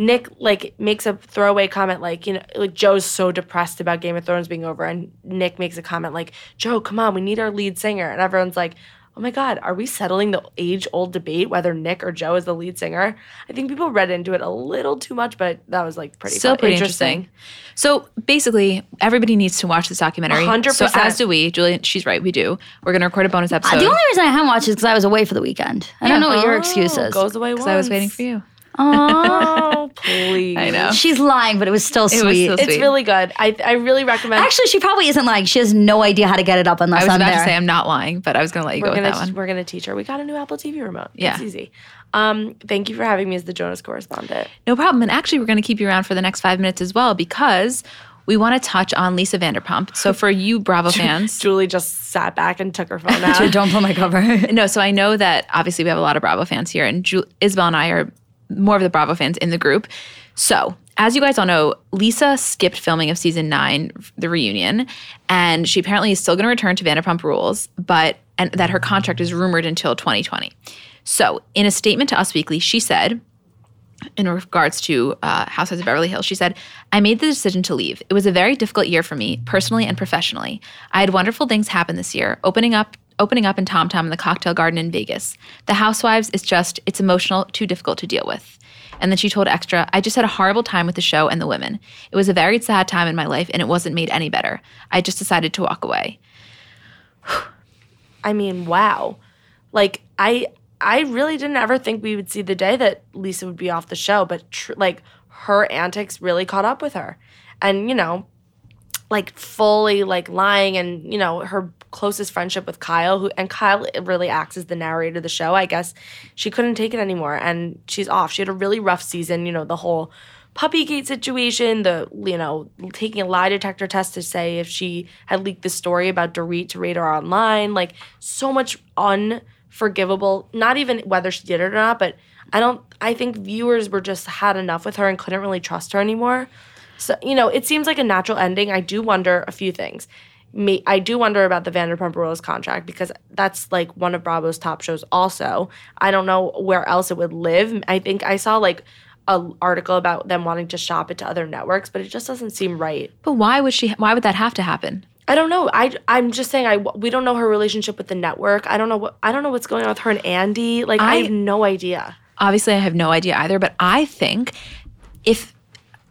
Nick like makes a throwaway comment like you know like Joe's so depressed about Game of Thrones being over and Nick makes a comment like Joe come on we need our lead singer and everyone's like oh my god are we settling the age old debate whether Nick or Joe is the lead singer I think people read into it a little too much but that was like pretty
Still
fun-
pretty interesting. So basically, everybody needs to watch this documentary.
100%.
So as do we. Julian, she's right. We do. We're going to record a bonus
Uh,
episode.
the only reason I haven't watched is because I was away for the weekend. I don't know what your
Oh,
excuse is.
goes away
because I was waiting for you.
Oh please
I know.
She's lying, but it was still
was
sweet.
still
it's
Sweet.
really good I I really recommend
Actually, she probably isn't lying. She has no idea how to get it up unless
I was
I'm
about
there.
to say I'm not lying, but I was going to let you
we're
go with
gonna
that one.
we're gonna teach her we got a new Apple TV remote
Yeah.
it's easy um thank you for having me as the Jonas correspondent
No problem. And actually, we're going to keep you around for the next five minutes as well because we want to touch on Lisa Vanderpump. So for you Bravo fans,
Julie just sat back and took her phone out
don't pull my cover.
no, so I know that obviously we have a lot of Bravo fans here, and Ju- Isabel and I are more of the Bravo fans in the group. So, as you guys all know, Lisa skipped filming of season nine, the reunion, and she apparently is still going to return to Vanderpump Rules, but and that her contract is rumored until 2020. So, in a statement to Us Weekly, she said, in regards to uh, Housewives of Beverly Hills, she said, I made the decision to leave. It was a very difficult year for me, personally and professionally. I had wonderful things happen this year, opening up opening up in Tom Tom in the cocktail garden in Vegas. The Housewives is just, it's emotional, too difficult to deal with. And then she told Extra, I just had a horrible time with the show and the women. It was a very sad time in my life and it wasn't made any better. I just decided to walk away.
I mean, wow. Like I I really didn't ever think we would see the day that Lisa would be off the show, but tr- like her antics really caught up with her. And you know, like fully like lying and you know, her closest friendship with Kyle who and Kyle really acts as the narrator of the show. I guess she couldn't take it anymore and she's off. She had a really rough season, you know, the whole Puppygate situation, the you know taking a lie detector test to say if she had leaked the story about Dorit to Radar Online, like so much unforgivable. Not even whether she did it or not, but I don't. I think viewers were just had enough with her and couldn't really trust her anymore. So you know, it seems like a natural ending. I do wonder a few things. Me, I do wonder about the Vanderpump Rules contract because that's like one of Bravo's top shows. Also, I don't know where else it would live. I think I saw like a article about them wanting to shop it to other networks, but it just doesn't seem right.
But why would she, why would that have to happen?
I don't know. I I'm just saying. I we don't know her relationship with the network. I don't know what I don't know what's going on with her and Andy. Like I,
I-
have no idea.
obviously I have no idea either, but I think if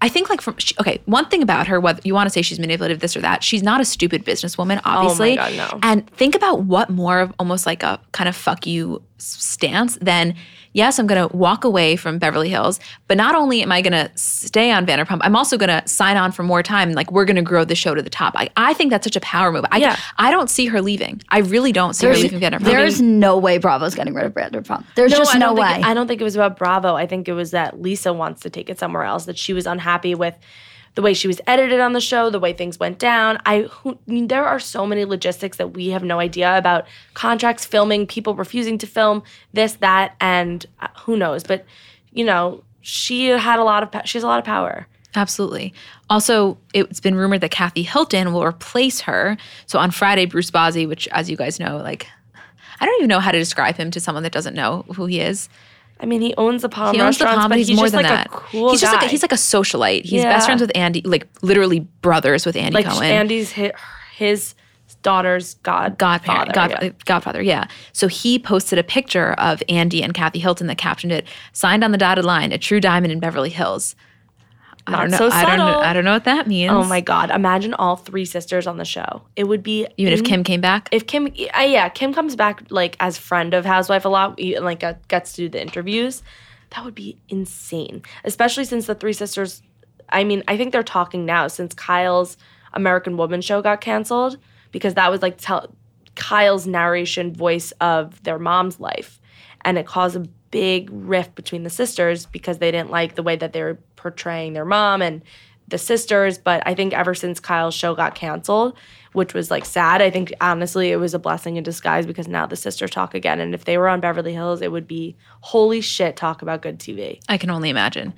I think like from she, okay, one thing about her, whether you want to say she's manipulative, this or that, she's not a stupid businesswoman, obviously.
Oh my God, no.
And think about what more of almost like a kind of fuck you stance, then yes, I'm going to walk away from Beverly Hills. But not only am I going to stay on Vanderpump, I'm also going to sign on for more time. Like we're going to grow the show to the top. I, I think that's such a power move. I,
Yeah.
I don't see her leaving. I really don't see her leaving Vanderpump.
There's no way Bravo's getting rid of Vanderpump. There's just no way.
think, I don't think it was about Bravo. I think it was that Lisa wants to take it somewhere else. That she was unhappy with the way she was edited on the show, the way things went down. I, I mean, there are so many logistics that we have no idea about contracts, filming, people refusing to film this, that, and uh, who knows. But you know, she had a lot of. She has a lot of power.
Absolutely. Also, it's been rumored that Kathy Hilton will replace her. So on Friday, Bruce Bozzi, which, as you guys know, like, I don't even know how to describe him to someone that doesn't know who he is.
I mean, he owns the Palm
He owns the Palm,
but he's,
he's, more
just
than
like
that.
a cool
he's just
guy.
like he's like a socialite. He's
Yeah.
best friends with Andy, like literally brothers with Andy
like
Cohen.
Andy's his, his daughter's god
godfather,
father,
God,
yeah.
Godfather, yeah. So he posted a picture of Andy and Kathy Hilton that captioned it, signed on the dotted line, a true diamond in Beverly Hills. I
Not
don't know.
so
I don't know.
subtle.
I don't know what that means.
Oh my god! Imagine all three sisters on the show. It would be
Even if Kim came back?
If Kim, uh, yeah, Kim comes back like as friend of Housewife a lot, like uh, gets to do the interviews. That would be insane, especially since the three sisters. I mean, I think they're talking now since Kyle's American Woman show got canceled because that was like tell Kyle's narration voice of their mom's life, and it caused a big rift between the sisters because they didn't like the way that they were portraying their mom and the sisters. But I think ever since Kyle's show got canceled, which was like sad, I think honestly it was a blessing in disguise because now the sisters talk again. And if they were on Beverly Hills, it would be holy shit, talk about good TV.
I can only imagine.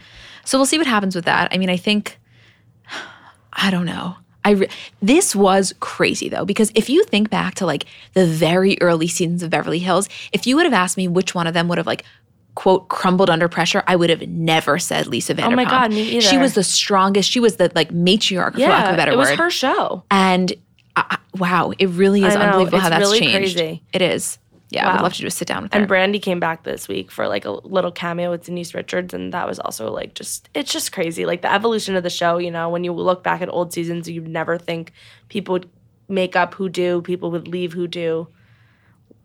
So we'll see what happens with that. I mean, I think I don't know. I re- this was crazy though because if you think back to like the very early seasons of Beverly Hills, if you would have asked me which one of them would have like quote crumbled under pressure, I would have never said Lisa Vanderpump.
Oh my God, me either.
She was the strongest. She was the like matriarch, for lack of a better
it was
word.
her show.
and uh, wow, it really is unbelievable how that's
really
changed.
crazy.
It is. Yeah, I would love to just sit down with her.
And Brandi came back this week for like a little cameo with Denise Richards, and that was also like just it's just crazy. Like the evolution of the show, you know, when you look back at old seasons, you'd never think people would make up who do, people would leave who do.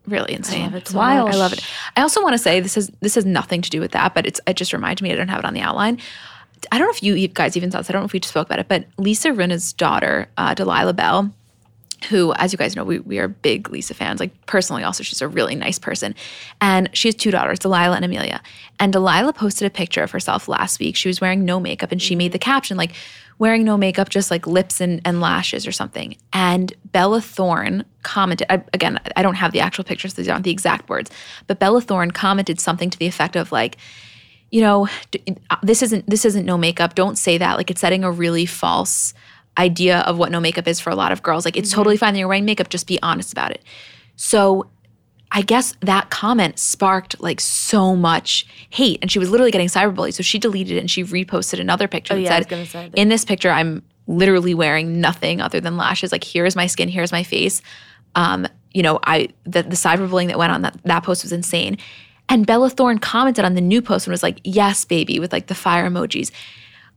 Really insane.
it so
Wild.
I love it. I also want to say this is this has nothing to do with that, but it's it just reminded me. I don't have it on the outline. I don't know if you guys even saw this. I don't know if we just spoke about it, but Lisa Rinna's daughter, uh, Delilah Belle, who, as you guys know, we, we are big Lisa fans. Like personally, also she's a really nice person, and she has two daughters, Delilah and Amelia. And Delilah posted a picture of herself last week. She was wearing no makeup, and she made the caption like, "Wearing no makeup, just like lips and, and lashes or something." And Bella Thorne commented I, again. I don't have the actual pictures; these aren't the exact words, but Bella Thorne commented something to the effect of like you know, uh, this isn't this isn't no makeup. Don't say that. Like it's setting a really false idea of what no makeup is for a lot of girls. Like it's totally fine that you're wearing makeup. Just be honest about it. So I guess that comment sparked like so much hate, and she was literally getting cyberbullied. So she deleted it and she reposted another picture that
Oh, yeah,
said,
that.
"In this picture, I'm literally wearing nothing other than lashes. Like here's my skin, here's my face." Um, you know, I the, the cyberbullying that went on that that post was insane. And Bella Thorne commented on the new post and was like, "Yes, baby," with like the fire emojis.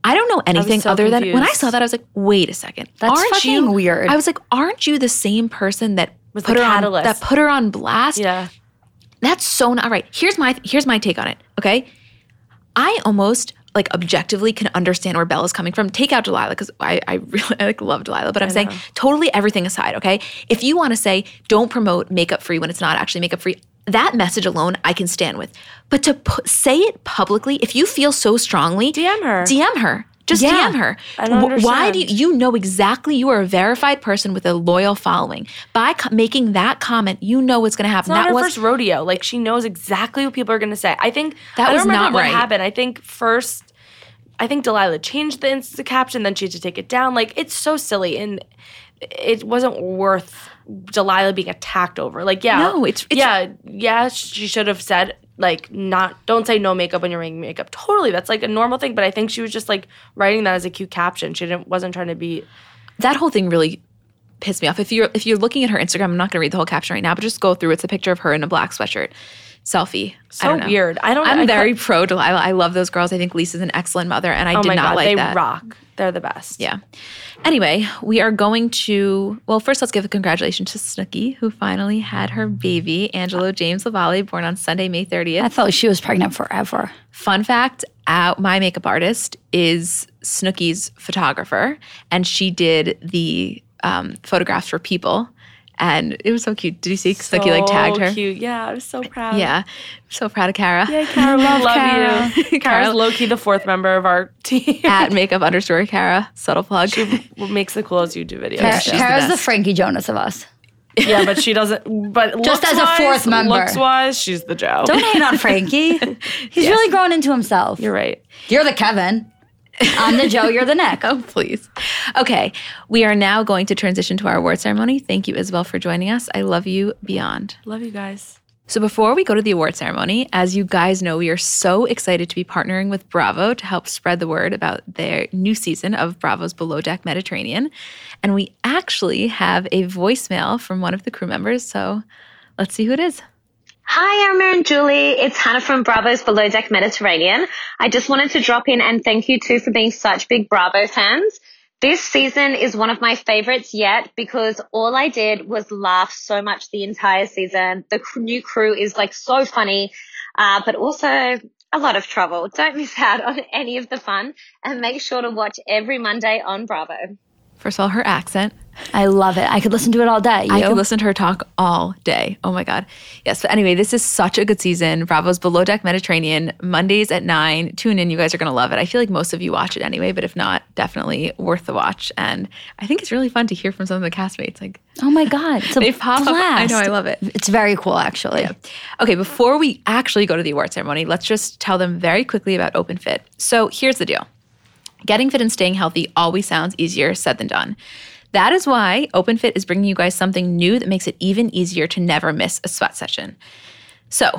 I don't know anything
so
other than when I saw that I was like, "Wait a second,
That's
aren't
fucking
you
weird.
I was like, "Aren't you the same person that
Was
put her on that put her on blast?"
Yeah.
That's so not right. Here's my here's my take on it. Okay, I almost like objectively can understand where Bella's coming from. Take out Delilah because I, I really I like love Delilah, but I'm saying totally everything aside. Okay, if you want to say don't promote makeup free when it's not actually makeup free, that message alone I can stand with. But to pu- say it publicly, if you feel so strongly,
DM her.
DM her. Just
Yeah.
DM her.
I don't
Wh- Why do you, you know exactly you are a verified person with a loyal following? By co- making that comment, you know what's going to happen.
It's not
that
her
was
first rodeo. Like she knows exactly what people are going to say. I think
That
I
was not
what
right.
happened. I think first, I think Delilah changed the Insta caption, then she had to take it down. Like it's so silly, and it wasn't worth Delilah being attacked over. Like yeah,
No, it's- it's-
yeah, yeah. She should have said like not don't say no makeup when you're wearing makeup. Totally, that's like a normal thing. But I think she was just like writing that as a cute caption. She didn't wasn't trying to be.
that whole thing really pissed me off. If you're if you're looking at her Instagram, I'm not going to read the whole caption right now, but just go through. It's a picture of her in a black sweatshirt, selfie. I
So
know.
weird. I don't.
I'm
I
very pro Delilah. I love those girls. I think Lisa's an excellent mother, and I
Oh
did
my
not
god,
like
they
that.
rock. They're the best.
Yeah. Anyway, we are going to, well, first let's give a congratulations to Snooki, who finally had her baby, Angelo James Lavalle, born on Sunday, May 30th.
I thought she was pregnant forever.
Fun fact uh, my makeup artist is Snooki's photographer, and she did the um, photographs for people. And it was so cute. Did you see Snooki like tagged her?
Cute. Yeah, I was so proud.
Yeah. so proud of Kara.
Yeah, Kara, we love,
Kara.
you. Kara's
Kara.
low key the fourth member of our team.
At makeup underscore Kara. Subtle plug.
What makes the coolest YouTube videos.
Kara,
she's the
Kara's the,
best.
Frankie Jonas of us.
yeah, but she doesn't. But
Just as a
looks-wise-
fourth member.
looks wise, she's the Joe.
Don't hate on Frankie. He's really grown into himself.
You're right.
You're the Kevin. I'm the Joe. You're the Nick.
Oh, please. Okay. We are now going to transition to our award ceremony. Thank you, Isabel, for joining us. I love you beyond.
Love you guys.
So, before we go to the award ceremony, as you guys know, we are so excited to be partnering with Bravo to help spread the word about their new season of Bravo's Below Deck Mediterranean. And we actually have a voicemail from one of the crew members. So, let's see who it is.
Hi, Emma and Julie. It's Hannah from Bravo's Below Deck Mediterranean. I just wanted to drop in and thank you two for being such big Bravo fans. This season is one of my favorites yet because all I did was laugh so much the entire season. The new crew is like so funny, uh, but also a lot of trouble. Don't miss out on any of the fun and make sure to watch every Monday on Bravo.
First of all, her accent.
I love it. I could listen to it all day. You?
I could listen to her talk all day. Oh my God. Yes. But anyway, this is such a good season. Bravo's Below Deck Mediterranean, Mondays at nine. Tune in. You guys are going to love it. I feel like most of you watch it anyway, but if not, definitely worth the watch. And I think it's really fun to hear from some of the castmates. Like,
oh my God. It's a
They pop up. I know, I love it.
It's very cool, actually.
Okay, before we actually go to the award ceremony, let's just tell them very quickly about Open Fit. So here's the deal getting fit and staying healthy always sounds easier said than done. That is why Open Fit is bringing you guys something new that makes it even easier to never miss a sweat session. So,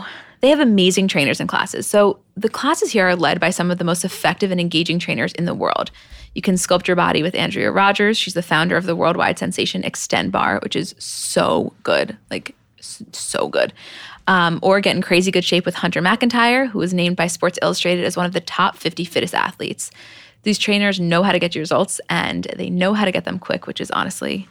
they have amazing trainers and classes. So, the classes here are led by some of the most effective and engaging trainers in the world. You can sculpt your body with Andrea Rogers. She's the founder of the worldwide sensation Xtend Barre, which is so good. Like, so good. Um, or get in crazy good shape with Hunter McIntyre, who was named by Sports Illustrated as one of the top 50 fittest athletes. These trainers know how to get you results and they know how to get them quick, which is honestly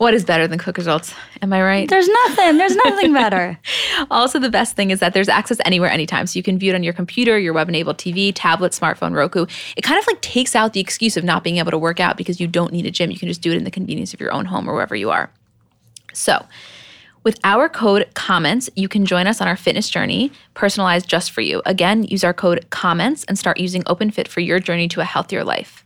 what is better than quick results? Am I right?
There's nothing. There's nothing better.
Also, the best thing is that there's access anywhere, anytime. So you can view it on your computer, your web enabled TV, tablet, smartphone, Roku. It kind of like takes out the excuse of not being able to work out because you don't need a gym. You can just do it in the convenience of your own home or wherever you are. So, with our code COMMENTS, you can join us on our fitness journey, personalized just for you. Again, use our code COMMENTS and start using OpenFit for your journey to a healthier life.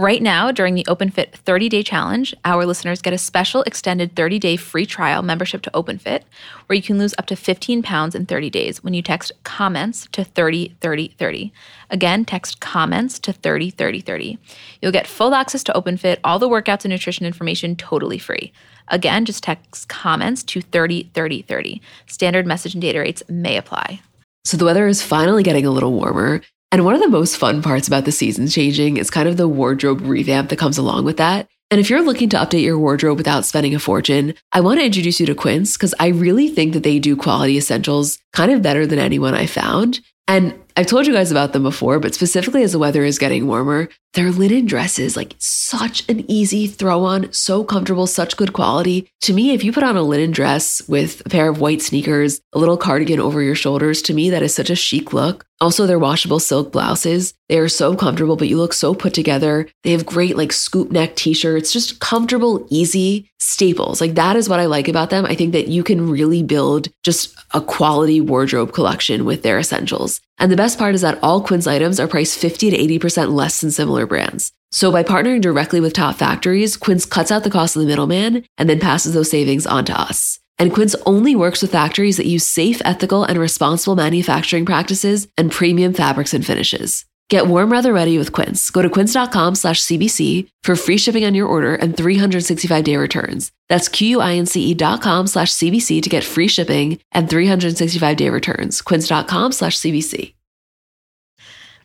Right now, during the OpenFit 30 day challenge, our listeners get a special extended 30 day free trial membership to OpenFit, where you can lose up to 15 pounds in 30 days when you text comments to 30 30 30. Again, text comments to 30 30 30. You'll get full access to OpenFit, all the workouts and nutrition information totally free. Again, just text comments to 30 30 30. Standard message and data rates may apply. So the weather is finally getting a little warmer. And one of the most fun parts about the seasons changing is kind of the wardrobe revamp that comes along with that. And if you're looking to update your wardrobe without spending a fortune, I want to introduce you to Quince because I really think that they do quality essentials kind of better than anyone I found. And I've told you guys about them before, but specifically as the weather is getting warmer, their linen dresses, like such an easy throw on, so comfortable, such good quality. To me, if you put on a linen dress with a pair of white sneakers, a little cardigan over your shoulders, to me, that is such a chic look. Also, their washable silk blouses, they are so comfortable, but you look so put together. They have great, like, scoop neck t shirts, just comfortable, easy staples. Like, that is what I like about them. I think that you can really build just a quality wardrobe collection with their essentials. And the best part is that all Quince items are priced 50 to 80% less than similar brands. So by partnering directly with top factories, Quince cuts out the cost of the middleman and then passes those savings on to us. And Quince only works with factories that use safe, ethical, and responsible manufacturing practices and premium fabrics and finishes. Get warm weather ready with Quince. Go to quince.com slash CBC for free shipping on your order and 365 day returns. That's Q-U-I-N-C-E E dot com slash CBC to get free shipping and 365 day returns. Quince.com slash CBC.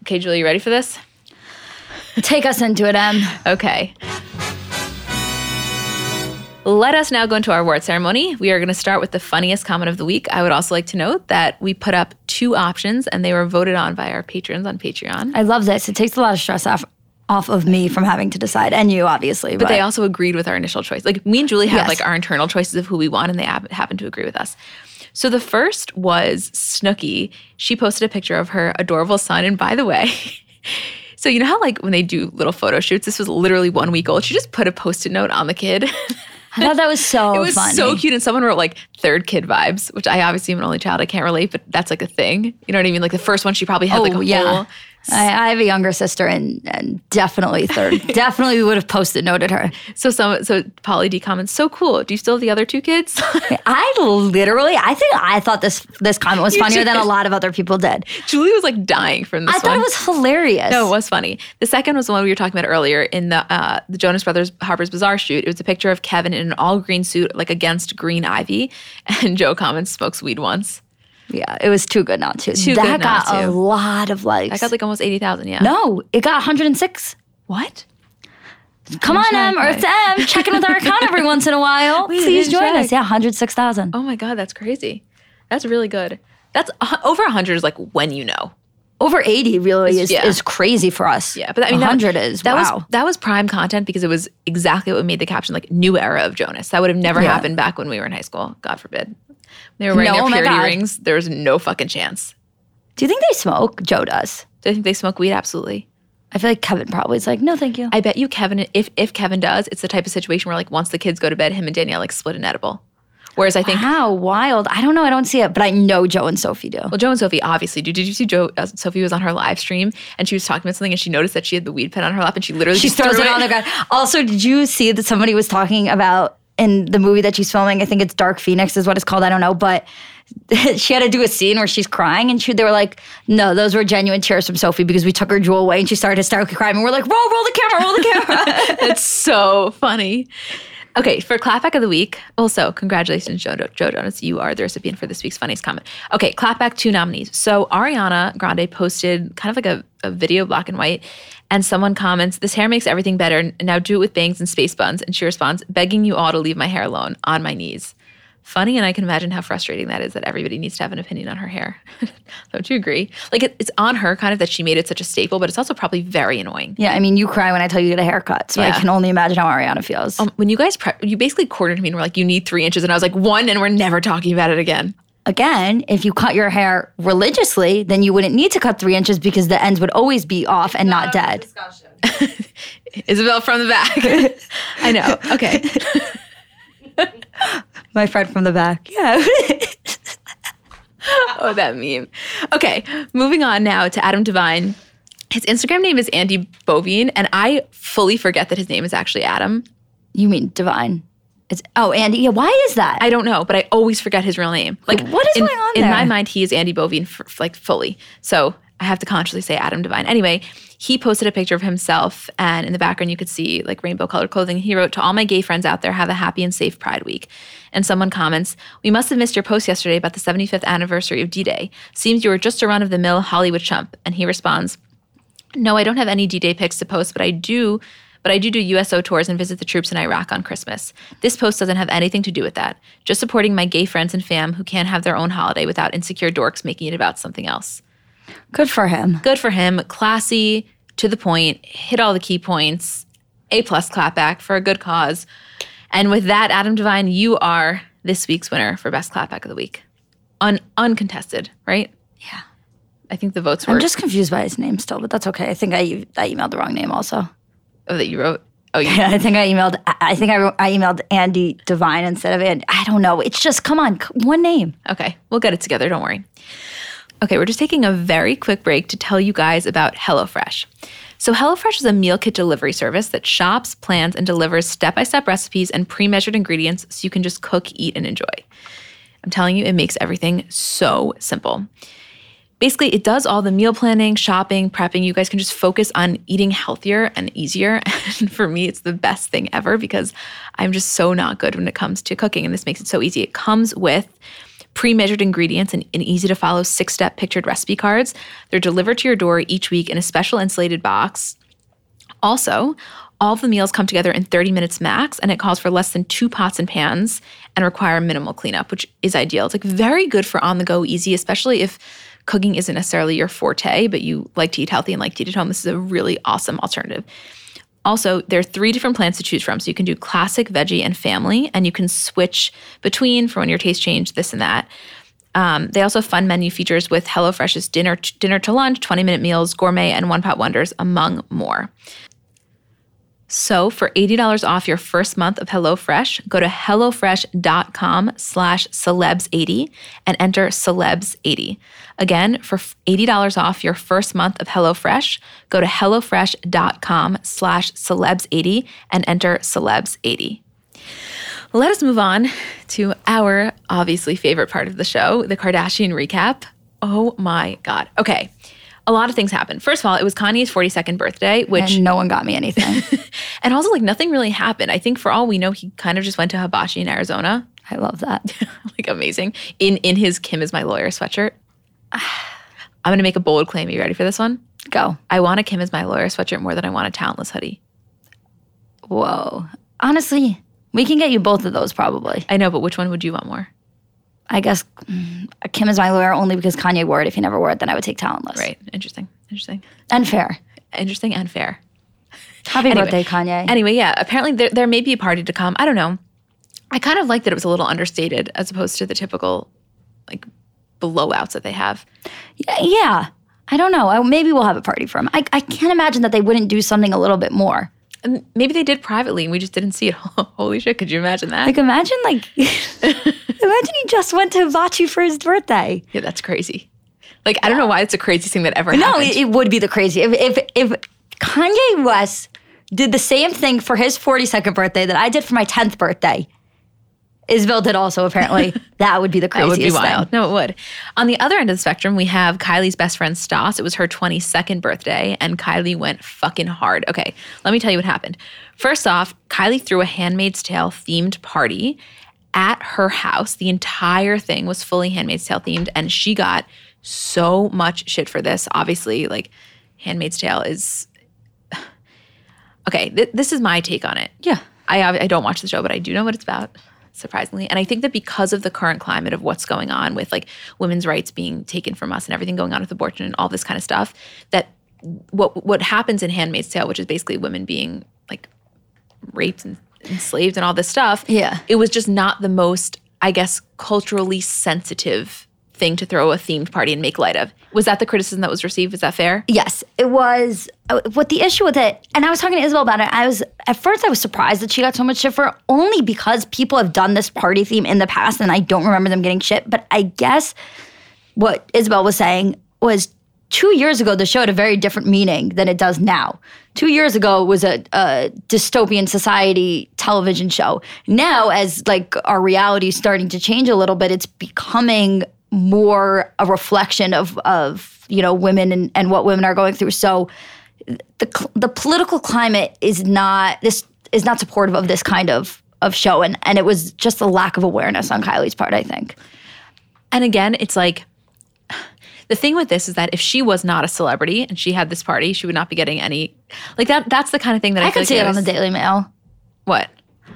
Okay, Julie, you ready for this?
Take us into it, Em.
Okay. Let us now go into our award ceremony. We are going to start with the funniest comment of the week. I would also like to note that we put up two options and they were voted on by our patrons on Patreon.
I love this. It takes a lot of stress off off of me from having to decide, and you obviously.
But they also agreed with our initial choice. Like me and Julie have
Yes.
like our internal choices of who we want, and they hap- happen to agree with us. So the first was Snooki. She posted a picture of her adorable son, and by the way. So you know how like when they do little photo shoots, this was literally one week old. She just put a post-it note on the kid.
I thought that was so
it was
funny.
so cute, and someone wrote like third kid vibes, which I obviously am an only child. I can't relate, but that's like a thing. You know what I mean? Like the first one, she probably had like
Oh
a
yeah.
whole.
I, I have a younger sister, and, and definitely third. definitely would have posted noted her.
So some so Pauly D comments, so cool. Do you still have the other two kids?
I literally, I think I thought this this comment was
You
funnier than a lot of other people did.
Julie was like dying from this
I
one.
thought it was hilarious.
No, it was funny. The second was the one we were talking about earlier in the uh, the Jonas Brothers Harper's Bazaar shoot. It was a picture of Kevin in an all green suit, like against green ivy, and Joe comments smokes weed once.
Yeah, it was too good not to.
Too
that
good not
got a
to.
lot of likes.
I got like almost eighty thousand. Yeah.
no, it got 106.
What?
Come on, Em, it's Em. Check in with our account every once in a while.
Wait,
Please join
check.
us. Yeah, 106,000.
Oh my god, that's crazy. That's really good. That's uh, over hundred is like when you know.
Over 80 really is,
yeah.
is crazy for us.
Yeah, but I mean, that-
100 is
that
wow.
was that was prime content because it was exactly what made the caption like new era of Jonas. That would have never
Yeah.
happened back when we were in high school. God forbid. They were wearing
No, oh
their purity
God.
rings. There was no fucking chance.
Do you think they smoke? Joe does.
Do I think they smoke weed? Absolutely.
I feel like Kevin probably is like, no, thank you.
I bet you Kevin, if if Kevin does, it's the type of situation where like once the kids go to bed, him and Danielle like split an edible. Whereas I think,
How wild. I don't know. I don't see it, but I know Joe and Sophie do.
well, Joe and Sophie obviously do. Did you see Joe? Uh, Sophie was on her live stream and she was talking about something and she noticed that she had the weed pen on her lap and she literally
She
just
throws
threw
it on the ground. Also, did you see that somebody was talking about in the movie that she's filming? I think it's Dark Phoenix is what it's called. I don't know, but she had to do a scene where she's crying, and she, they were like, "No, those were genuine tears from Sophie because we took her jewel away," and she started hysterically crying. And we're like, "Roll, roll the camera, roll the camera."
It's so funny. Okay, for clapback of the week. Also, congratulations, Joe, Joe Jonas. You are the recipient for this week's funniest comment. Okay, clapback two nominees. So Ariana Grande posted kind of like a, a video, black and white, and someone comments, "This hair makes everything better. Now do it with bangs and space buns." And she responds, "Begging you all to leave my hair alone, on my knees." Funny, and I can imagine how frustrating that is. That everybody needs to have an opinion on her hair. Don't you agree? Like it, it's on her, kind of that she made it such a staple, but it's also probably very annoying.
yeah, I mean, you cry when I tell you to get a haircut, so I can only imagine how Ariana feels.
Um, when you guys pre- you basically cornered me and were like, you need three inches, and I was like, one, and we're never talking about it again.
Again, if you cut your hair religiously, then you wouldn't need to cut three inches because the ends would always be off and not dead.
Isabel from the back. I know. Okay.
My friend from the back. Yeah.
oh, that meme. Okay, moving on now to Adam Devine. His Instagram name is Andy Bovine, and I fully forget that his name is actually Adam.
you mean divine? It's oh Andy. Yeah. Why is that?
I don't know, but I always forget his real name. Like,
What is
in,
going on
In my mind, he is Andy Bovine, f- like fully. So I have to consciously say Adam Devine. Anyway, he posted a picture of himself, and in the background, you could see like rainbow colored clothing. He wrote, To all my gay friends out there, have a happy and safe Pride Week. And someone comments, We must have missed your post yesterday about the 75th anniversary of D Day. Seems you were just a run of the mill Hollywood chump. And he responds, no, I don't have any D-Day pics to post, but I do but I do do USO tours and visit the troops in Iraq on Christmas. This post doesn't have anything to do with that. Just supporting my gay friends and fam who can't have their own holiday without insecure dorks making it about something else.
Good for him.
Good for him, classy, to the point, hit all the key points. A plus clapback for a good cause. And with that, Adam Devine, you are this week's winner for best clapback of the week. Un- uncontested, right?
Yeah.
I think the votes were
I'm just confused by his name still, but that's okay. I think I I emailed the wrong name also.
oh, that you wrote. Oh, yeah.
I think I emailed. I- think I, wrote, I emailed Andy Devine instead of Andy. I don't know. It's just come on, one name.
Okay, we'll get it together. Don't worry. Okay, we're just taking a very quick break to tell you guys about HelloFresh. So, HelloFresh is a meal kit delivery service that shops, plans, and delivers step by step recipes and pre measured ingredients so you can just cook, eat, and enjoy. I'm telling you, it makes everything so simple. Basically, it does all the meal planning, shopping, prepping. You guys can just focus on eating healthier and easier. And for me, it's the best thing ever because I'm just so not good when it comes to cooking. And this makes it so easy. It comes with pre measured ingredients and, and easy to follow six step pictured recipe cards. They're delivered to your door each week in a special insulated box. Also, all of the meals come together in 30 minutes max, and it calls for less than two pots and pans and require minimal cleanup, which is ideal. It's like very good for on the go easy, especially if cooking isn't necessarily your forte, but you like to eat healthy and like to eat at home, this is a really awesome alternative. Also, there are three different plans to choose from. So you can do classic, veggie, and family, and you can switch between for when your taste change, this and that. Um, they also have fun menu features with HelloFresh's dinner dinner to lunch, 20 minute meals, gourmet, and one pot wonders, among more. So for $80 off your first month of HelloFresh, go to HelloFresh.com slash celebs80 and enter celebs80. Again, for $80 off your first month of HelloFresh, go to HelloFresh.com slash celebs80 and enter celebs80. Let us move on to our obviously favorite part of the show, the Kardashian recap. Oh my God. Okay a lot of things happened. First of all, it was Kanye's 42nd birthday, which
and no one got me anything.
and also like nothing really happened. I think for all we know, he kind of just went to Hibachi in Arizona.
I love that.
like amazing. In in his Kim is my lawyer sweatshirt. I'm gonna make a bold claim. Are you ready for this one?
Go.
I want a Kim is my lawyer sweatshirt more than I want a talentless hoodie.
Whoa. Honestly, we can get you both of those probably.
I know, but which one would you want more?
I guess mm, Kim is my lawyer only because Kanye wore it. If he never wore it, then I would take talentless.
Right. Interesting. Interesting.
And fair.
Interesting and fair.
Happy anyway, birthday, Kanye.
Anyway, yeah. Apparently there, there may be a party to come. I don't know. I kind of like that it was a little understated as opposed to the typical like blowouts that they have.
Yeah. yeah. I don't know. Maybe we'll have a party for him. I, I can't imagine that they wouldn't do something a little bit more.
And maybe they did privately and we just didn't see it. Holy shit, could you imagine that?
Like imagine like imagine he just went to Hibachi for his birthday.
Yeah, that's crazy. Like I don't know why it's a crazy thing that ever
no,
happened.
No, it, it, would be the crazy. If if if Kanye West did the same thing for his 42nd birthday that I did for my 10th birthday, Isabel did also apparently. that would be the craziest.
that would be wild.
Thing.
No, it would. On the other end of the spectrum, we have Kylie's best friend Stas. It was her 22nd birthday, and Kylie went fucking hard. Okay, let me tell you what happened. First off, Kylie threw a Handmaid's Tale themed party at her house. The entire thing was fully Handmaid's Tale themed, and she got so much shit for this. Obviously, like Handmaid's Tale is. Okay, th- this is my take on it.
Yeah.
I, I don't watch the show, but I do know what it's about surprisingly. And I think that because of the current climate of what's going on with like women's rights being taken from us and everything going on with abortion and all this kind of stuff, that what what happens in Handmaid's Tale, which is basically women being like raped and enslaved and all this stuff,
yeah,
it was just not the most, I guess, culturally sensitive thing to throw a themed party and make light of. Was that the criticism that was received? Is that fair?
Yes, it was. Uh, what the issue with it, and I was talking to Isabel about it. I was at first I was surprised that she got so much shit for only because people have done this party theme in the past, and I don't remember them getting shit. But I guess what Isabel was saying was two years ago the show had a very different meaning than it does now. Two years ago was a, a dystopian society television show. Now, as like our reality is starting to change a little bit, it's becoming more a reflection of of you know women and, and what women are going through. So the the political climate is not this is not supportive of this kind of of show, and and it was just a lack of awareness on Kylie's part, I think.
And again, it's like the thing with this is that if she was not a celebrity and she had this party, she would not be getting any like that. That's the kind of thing that I,
I could
like
see it on the Daily Mail.
What?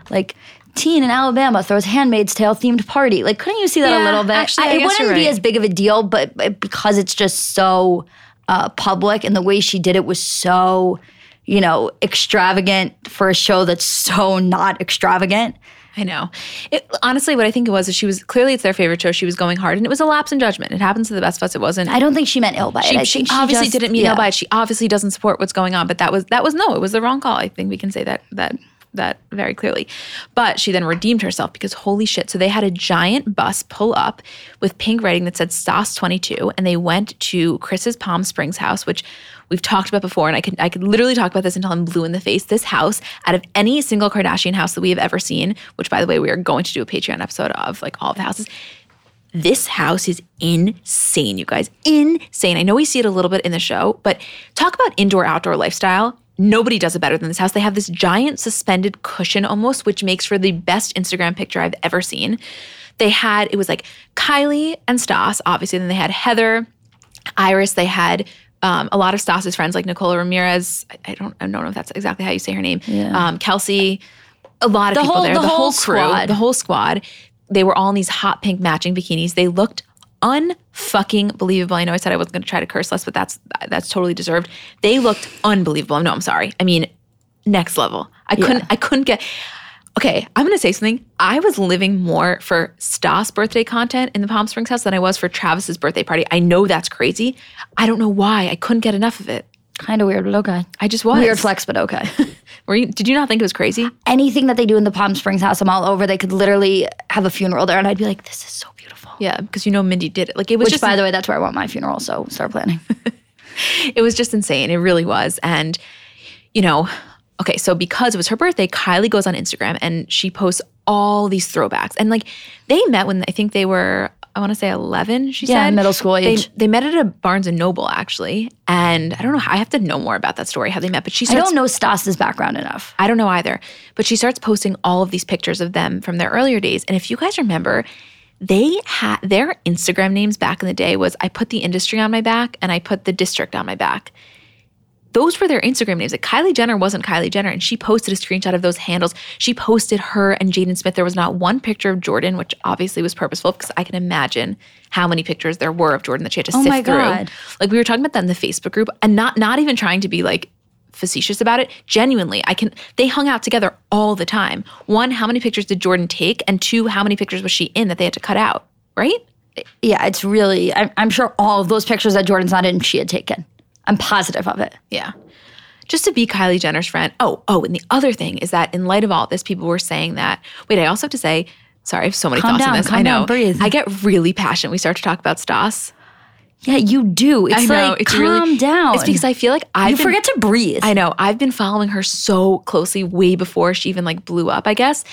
Like teen in Alabama throws Handmaid's Tale themed party. Like, couldn't you see that
yeah,
a little bit?
Actually, I
it wouldn't
right.
be as big of a deal, but, but because it's just so uh, public and the way she did it was so, you know, extravagant for a show that's so not extravagant.
I know. It, honestly, what I think it was is she was clearly it's their favorite show. She was going hard, and it was a lapse in judgment. It happens to the best of us. It wasn't.
I don't think she meant ill by
she,
it. I
she
she
obviously
just,
didn't mean
yeah.
ill by it. She obviously doesn't support what's going on. But that was that was no. It was the wrong call. I think we can say that that that very clearly. But she then redeemed herself because holy shit. So they had a giant bus pull up with pink writing that said SAS 22 and they went to Kris's Palm Springs house, which we've talked about before. And I could I could literally talk about this until I'm blue in the face. This house, out of any single Kardashian house that we have ever seen, which by the way, we are going to do a Patreon episode of like all the houses. This house is insane, you guys. Insane. I know we see it a little bit in the show, but talk about indoor outdoor lifestyle Nobody does it better than this house. They have this giant suspended cushion almost, which makes for the best Instagram picture I've ever seen. They had, it was like Kylie and Stas, obviously. Then they had Heather, Yris. They had um, a lot of Stas's friends like Nicola Ramirez. I, I, don't, I don't know if that's exactly how you say her name.
Yeah.
Um, Kelsey, a lot of
The
people
whole-
there.
the
The,
whole
whole crew,
squad.
the whole squad. They were all in these hot pink matching bikinis. They looked unfucking believable. I know I said I wasn't going to try to curse less, but that's that's totally deserved. They looked unbelievable. No, I'm sorry. I mean, next level. I couldn't I couldn't get Okay, I'm going to say something. I was living more for Stas birthday content in the Palm Springs house than I was for Travis's birthday party. I know that's crazy. I don't know why. I couldn't get enough of it.
Kind of weird, but okay.
I just was.
Weird flex, but okay.
Were you, did you not think it was crazy?
Anything that they do in the Palm Springs house, I'm all over. They could literally have a funeral there, and I'd be like, this is so beautiful.
Yeah, because you know Mindy did it. Like it was
Which,
just
by the way, that's where I want my funeral. So start planning.
it was just insane. It really was. And, you know, okay, so because it was her birthday, Kylie goes on Instagram and she posts all these throwbacks. And like they met when I think they were, I want to say 11, she
Yeah,
said.
middle school
They,
age.
they met at a Barnes and Noble actually. And I don't know, I have to know more about that story, how they met. But she
I don't know Stas's background enough.
I don't know either. But she starts posting all of these pictures of them from their earlier days. And if you guys remember, they had their Instagram names back in the day was I put the industry on my back and I put the district on my back. Those were their Instagram names. Like Kylie Jenner wasn't Kylie Jenner, and she posted a screenshot of those handles. She posted her and Jaden Smith. There was not one picture of Jordyn, which obviously was purposeful because I can imagine how many pictures there were of Jordyn that she had to
Oh
sift
my
through. Like we were talking about that in the Facebook group, and not not even trying to be like facetious about it. Genuinely, I can. They hung out together all the time. One, how many pictures did Jordyn take? And two, how many pictures was she in that they had to cut out? Right?
Yeah, it's really, I'm, I'm sure all of those pictures that Jordyn's not in, she had taken. I'm positive of it.
Yeah. Just to be Kylie Jenner's friend. Oh, oh, and the other thing is that in light of all this, people were saying that. Wait, I also have to say, sorry, I have so many
Calm
thoughts
down,
on this. I know.
down, breathe.
I get really passionate. We start to talk about Stas.
Yeah, you do. It's
I know.
like,
it's
calm
really
down.
It's because I feel like I
forget to breathe.
I know. I've been following her so closely way before she even like blew up, I guess.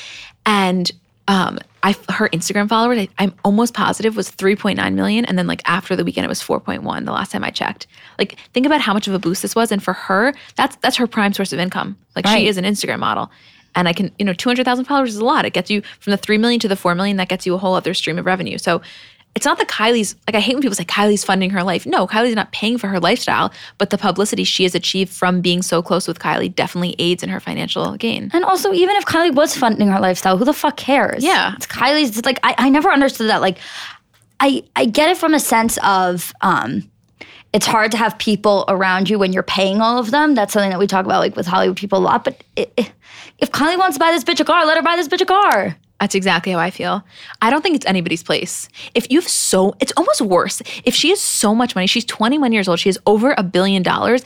And um, I her Instagram followers, I, I'm almost positive was 3.9 million, and then like after the weekend, it was 4.1. The last time I checked. Like, think about how much of a boost this was, and for her, that's that's her prime source of income. Like,
Right.
she is an Instagram model. And I can, you know, 200,000 followers is a lot. It gets you from the 3 million to the 4 million, that gets you a whole other stream of revenue. So it's not that Kylie's, like, I hate when people say Kylie's funding her life. No, Kylie's not paying for her lifestyle, but the publicity she has achieved from being so close with Kylie definitely aids in her financial gain.
And also, even if Kylie was funding her lifestyle, who the fuck cares?
Yeah.
It's Kylie's, like, I, I never understood that. Like, I, I get it from a sense of, um, it's hard to have people around you when you're paying all of them. That's something that we talk about, like with Hollywood people a lot. But i i if Kylie wants to buy this bitch a car, let her buy this bitch a car.
That's exactly how I feel. I don't think it's anybody's place. If you have so, it's almost worse. If she has so much money, she's 21 years old, she has over a billion dollars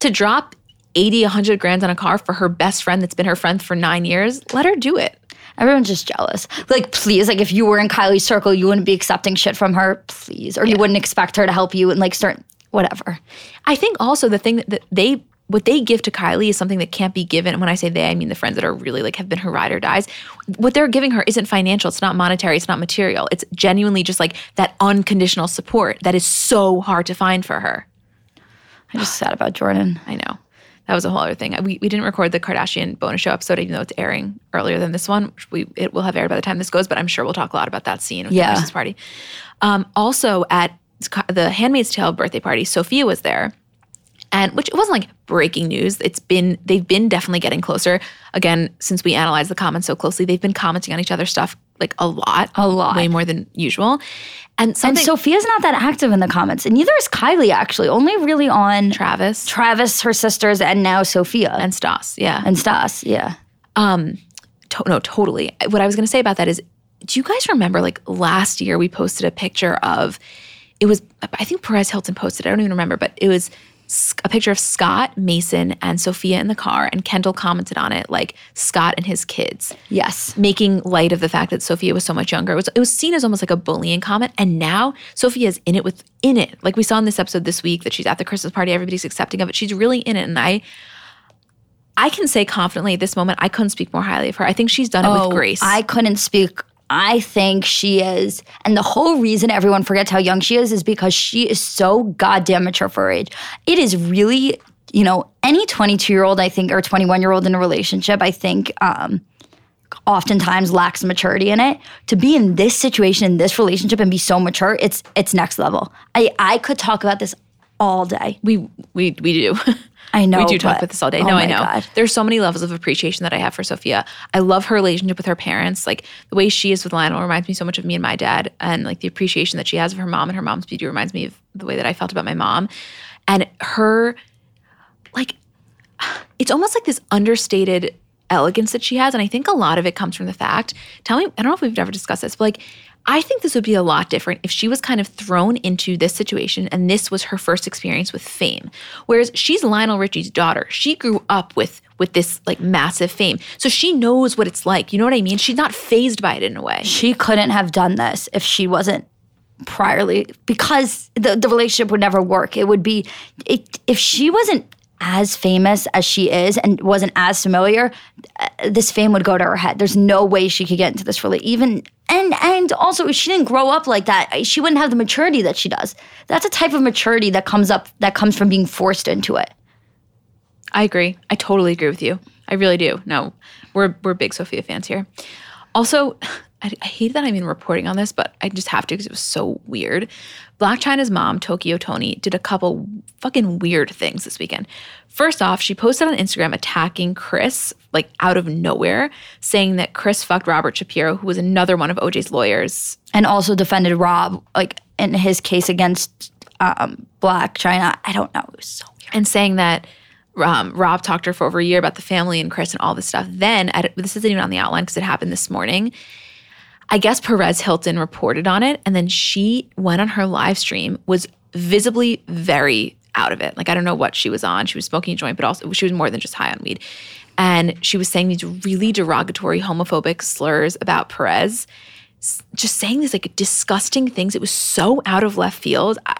to drop 80, 100 grand on a car for her best friend that's been her friend for nine years, let her do it.
Everyone's just jealous. Like, please, like if you were in Kylie's circle, you wouldn't be accepting shit from her, please. Or you wouldn't expect her to help you and like start whatever.
I think also the thing that, that they what they give to Kylie is something that can't be given. And when I say they, I mean the friends that are really like have been her ride or dies. What they're giving her isn't financial, it's not monetary, it's not material. It's genuinely just like that unconditional support that is so hard to find for her.
I'm just sad about Jordyn.
I know. That was a whole other thing. We, we didn't record the Kardashian bonus show episode, even though it's airing earlier than this one. Which we it will have aired by the time this goes, but I'm sure we'll talk a lot about that scene with
Yeah.
the Christmas party. Um, also at the Handmaid's Tale birthday party, Sofia was there, and which it wasn't like breaking news. It's been they've been definitely getting closer. Again, since we analyzed the comments so closely, they've been commenting on each other's stuff like a lot,
A lot.
way more than usual. And
And Sofia's not that active in the comments, and neither is Kylie actually. Only really on
Travis
Travis, her sisters, and now Sofia and,
Stas, yeah,
and Stas. Yeah.
Um, to- no, totally. What I was going to say about that is, do you guys remember like last year we posted a picture of, it was, I think Perez Hilton posted, it, I don't even remember, but it was a picture of Scott, Mason, and Sofia in the car. And Kendall commented on it like Scott and his kids,
Yes.
making light of the fact that Sofia was so much younger. It was, it was seen as almost like a bullying comment. And now Sofia is in it with, in it. Like we saw in this episode this week that she's at the Christmas party, everybody's accepting of it. She's really in it. And I, I can say confidently at this moment, I couldn't speak more highly of her. I think she's done it with oh, grace.
Oh, I couldn't speak. I think she is, and the whole reason everyone forgets how young she is is because she is so goddamn mature for her age. It is really, you know, any 22 year old, I think, or 21 year old in a relationship, I think, um, oftentimes lacks maturity in it. To be in this situation, in this relationship, and be so mature, it's it's next level. I I could talk about this all day.
We we we do.
I know.
we do talk
but-
about this all day.
oh
no, I know.
God.
There's so many levels of appreciation that I have for Sofia. I love her relationship with her parents. Like the way she is with Lionel reminds me so much of me and my dad, and like the appreciation that she has of her mom and her mom's beauty reminds me of the way that I felt about my mom, and her like it's almost like this understated elegance that she has. And I think a lot of it comes from the fact, tell me, I don't know if we've ever discussed this, but like, I think this would be a lot different if she was kind of thrown into this situation and this was her first experience with fame. Whereas she's Lionel Richie's daughter. She grew up with with this like massive fame. So she knows what it's like. You know what I mean? She's not phased by it in a way.
she couldn't have done this if she wasn't priorly because the, the relationship would never work. It would be it, if she wasn't as famous as she is and wasn't as familiar, uh, this fame would go to her head. There's no way she could get into this really even and and also if she didn't grow up like that, she wouldn't have the maturity that she does. That's a type of maturity that comes up that comes from being forced into it.
I agree. I totally agree with you. I really do. No, we're we're big Sofia fans here. Also, I, I hate that I'm even reporting on this, but I just have to because it was so weird. Blac Chyna's mom, Tokyo Toni, did a couple fucking weird things this weekend. First off, she posted on Instagram attacking Kris, like out of nowhere, saying that Kris fucked Robert Shapiro, who was another one of OJ's lawyers.
And also defended Rob like in his case against um, Black China. I don't know. It was so weird.
and saying that um, Rob talked to her for over a year about the family and Kris and all this stuff. Then, at, this isn't even on the outline because it happened this morning. I guess Perez Hilton reported on it, and then she went on her live stream, was visibly very out of it. Like I don't know what she was on. She was smoking a joint, but also she was more than just high on weed. And she was saying these really derogatory, homophobic slurs about Perez, just saying these like disgusting things. It was so out of left field. I,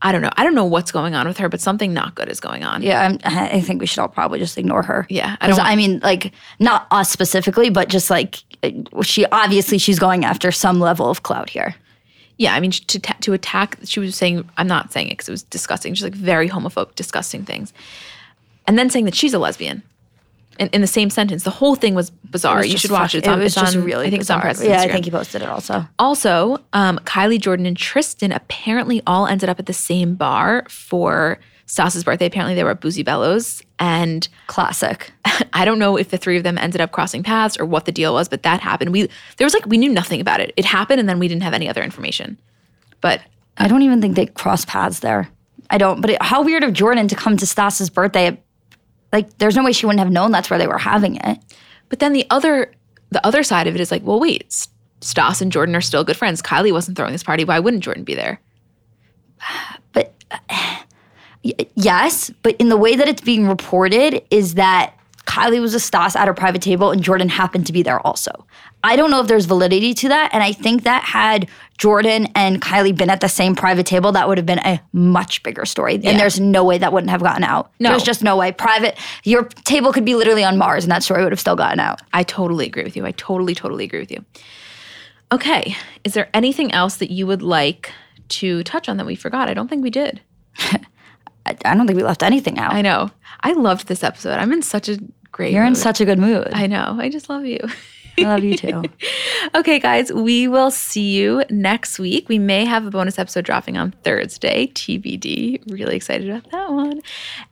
I don't know. I don't know what's going on with her, but something not good is going on.
Yeah, I'm, I think we should all probably just ignore her.
Yeah, I don't want-
I mean, like not us specifically, but just like she obviously she's going after some level of clout here.
Yeah, I mean to ta- to attack. She was saying, I'm not saying it because it was disgusting. She's like very homophobic, disgusting things, and then saying that she's a lesbian. In, in the same sentence, the whole thing was bizarre.
was
you should watch
fuck-
it. It's on,
it was
it's
just
on-
really
I think it's on
bizarre.
President's
Yeah, I think he posted it also.
Also, um, Kylie Jordyn and Tristan apparently all ended up at the same bar for Stas's birthday. Apparently, they were at Bootsy Bellows, and
Classic.
I don't know if the three of them ended up crossing paths or what the deal was, but that happened. We there was like we knew nothing about it. It happened, and then we didn't have any other information. But
I don't even think they crossed paths there. I don't. But it, how weird of Jordyn to come to Stas's birthday. Like, there's no way she wouldn't have known that's where they were having it.
But then the other the other side of it is like, well, wait, Stas and Jordyn are still good friends. Kylie wasn't throwing this party. Why wouldn't Jordyn be there?
But uh, y- yes, but in the way that it's being reported is that Kylie was a Stas at a private table and Jordyn happened to be there also. I don't know if there's validity to that. And I think that had Jordyn and Kylie been at the same private table, that would have been a much bigger story. And there's no way that wouldn't have gotten out.
No.
There's just no way. Private, your table could be literally on Mars and that story would have still gotten out.
I totally agree with you. I totally, totally agree with you. Okay. Is there anything else that you would like to touch on that we forgot? I don't think we did.
I, I don't think we left anything out.
I know. I loved this episode. I'm in such a great
You're in such a good mood. I
know. I just love you.
love you too.
Okay, guys, we will see you next week. We may have a bonus episode dropping on Thursday, TBD. Really excited about that one.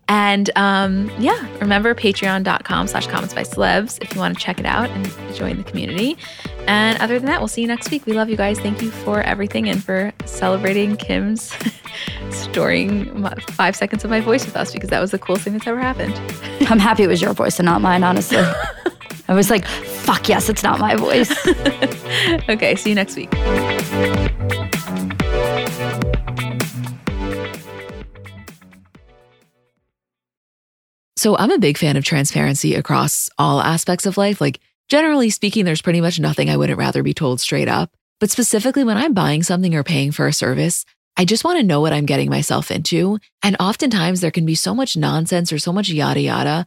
And um, yeah, remember patreon.com slash comments by celebs if you want to check it out and join the community. And other than that, we'll see you next week. We love you guys. Thank you for everything and for celebrating Kim's storing my- five seconds of my voice with us because that was the coolest thing that's ever happened.
I'm happy it was your voice and not mine, honestly. I was like, fuck yes, it's not my voice.
Okay, see you next week. So, I'm a big fan of transparency across all aspects of life. Like, generally speaking, there's pretty much nothing I wouldn't rather be told straight up. But specifically, when I'm buying something or paying for a service, I just want to know what I'm getting myself into. And oftentimes, there can be so much nonsense or so much yada yada.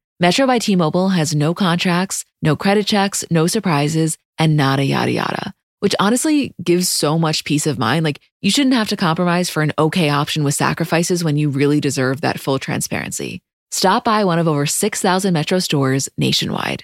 Metro by T Mobile has no contracts, no credit checks, no surprises, and nada yada yada, which honestly gives so much peace of mind. Like, you shouldn't have to compromise for an okay option with sacrifices when you really deserve that full transparency. Stop by one of over 6,000 Metro stores nationwide.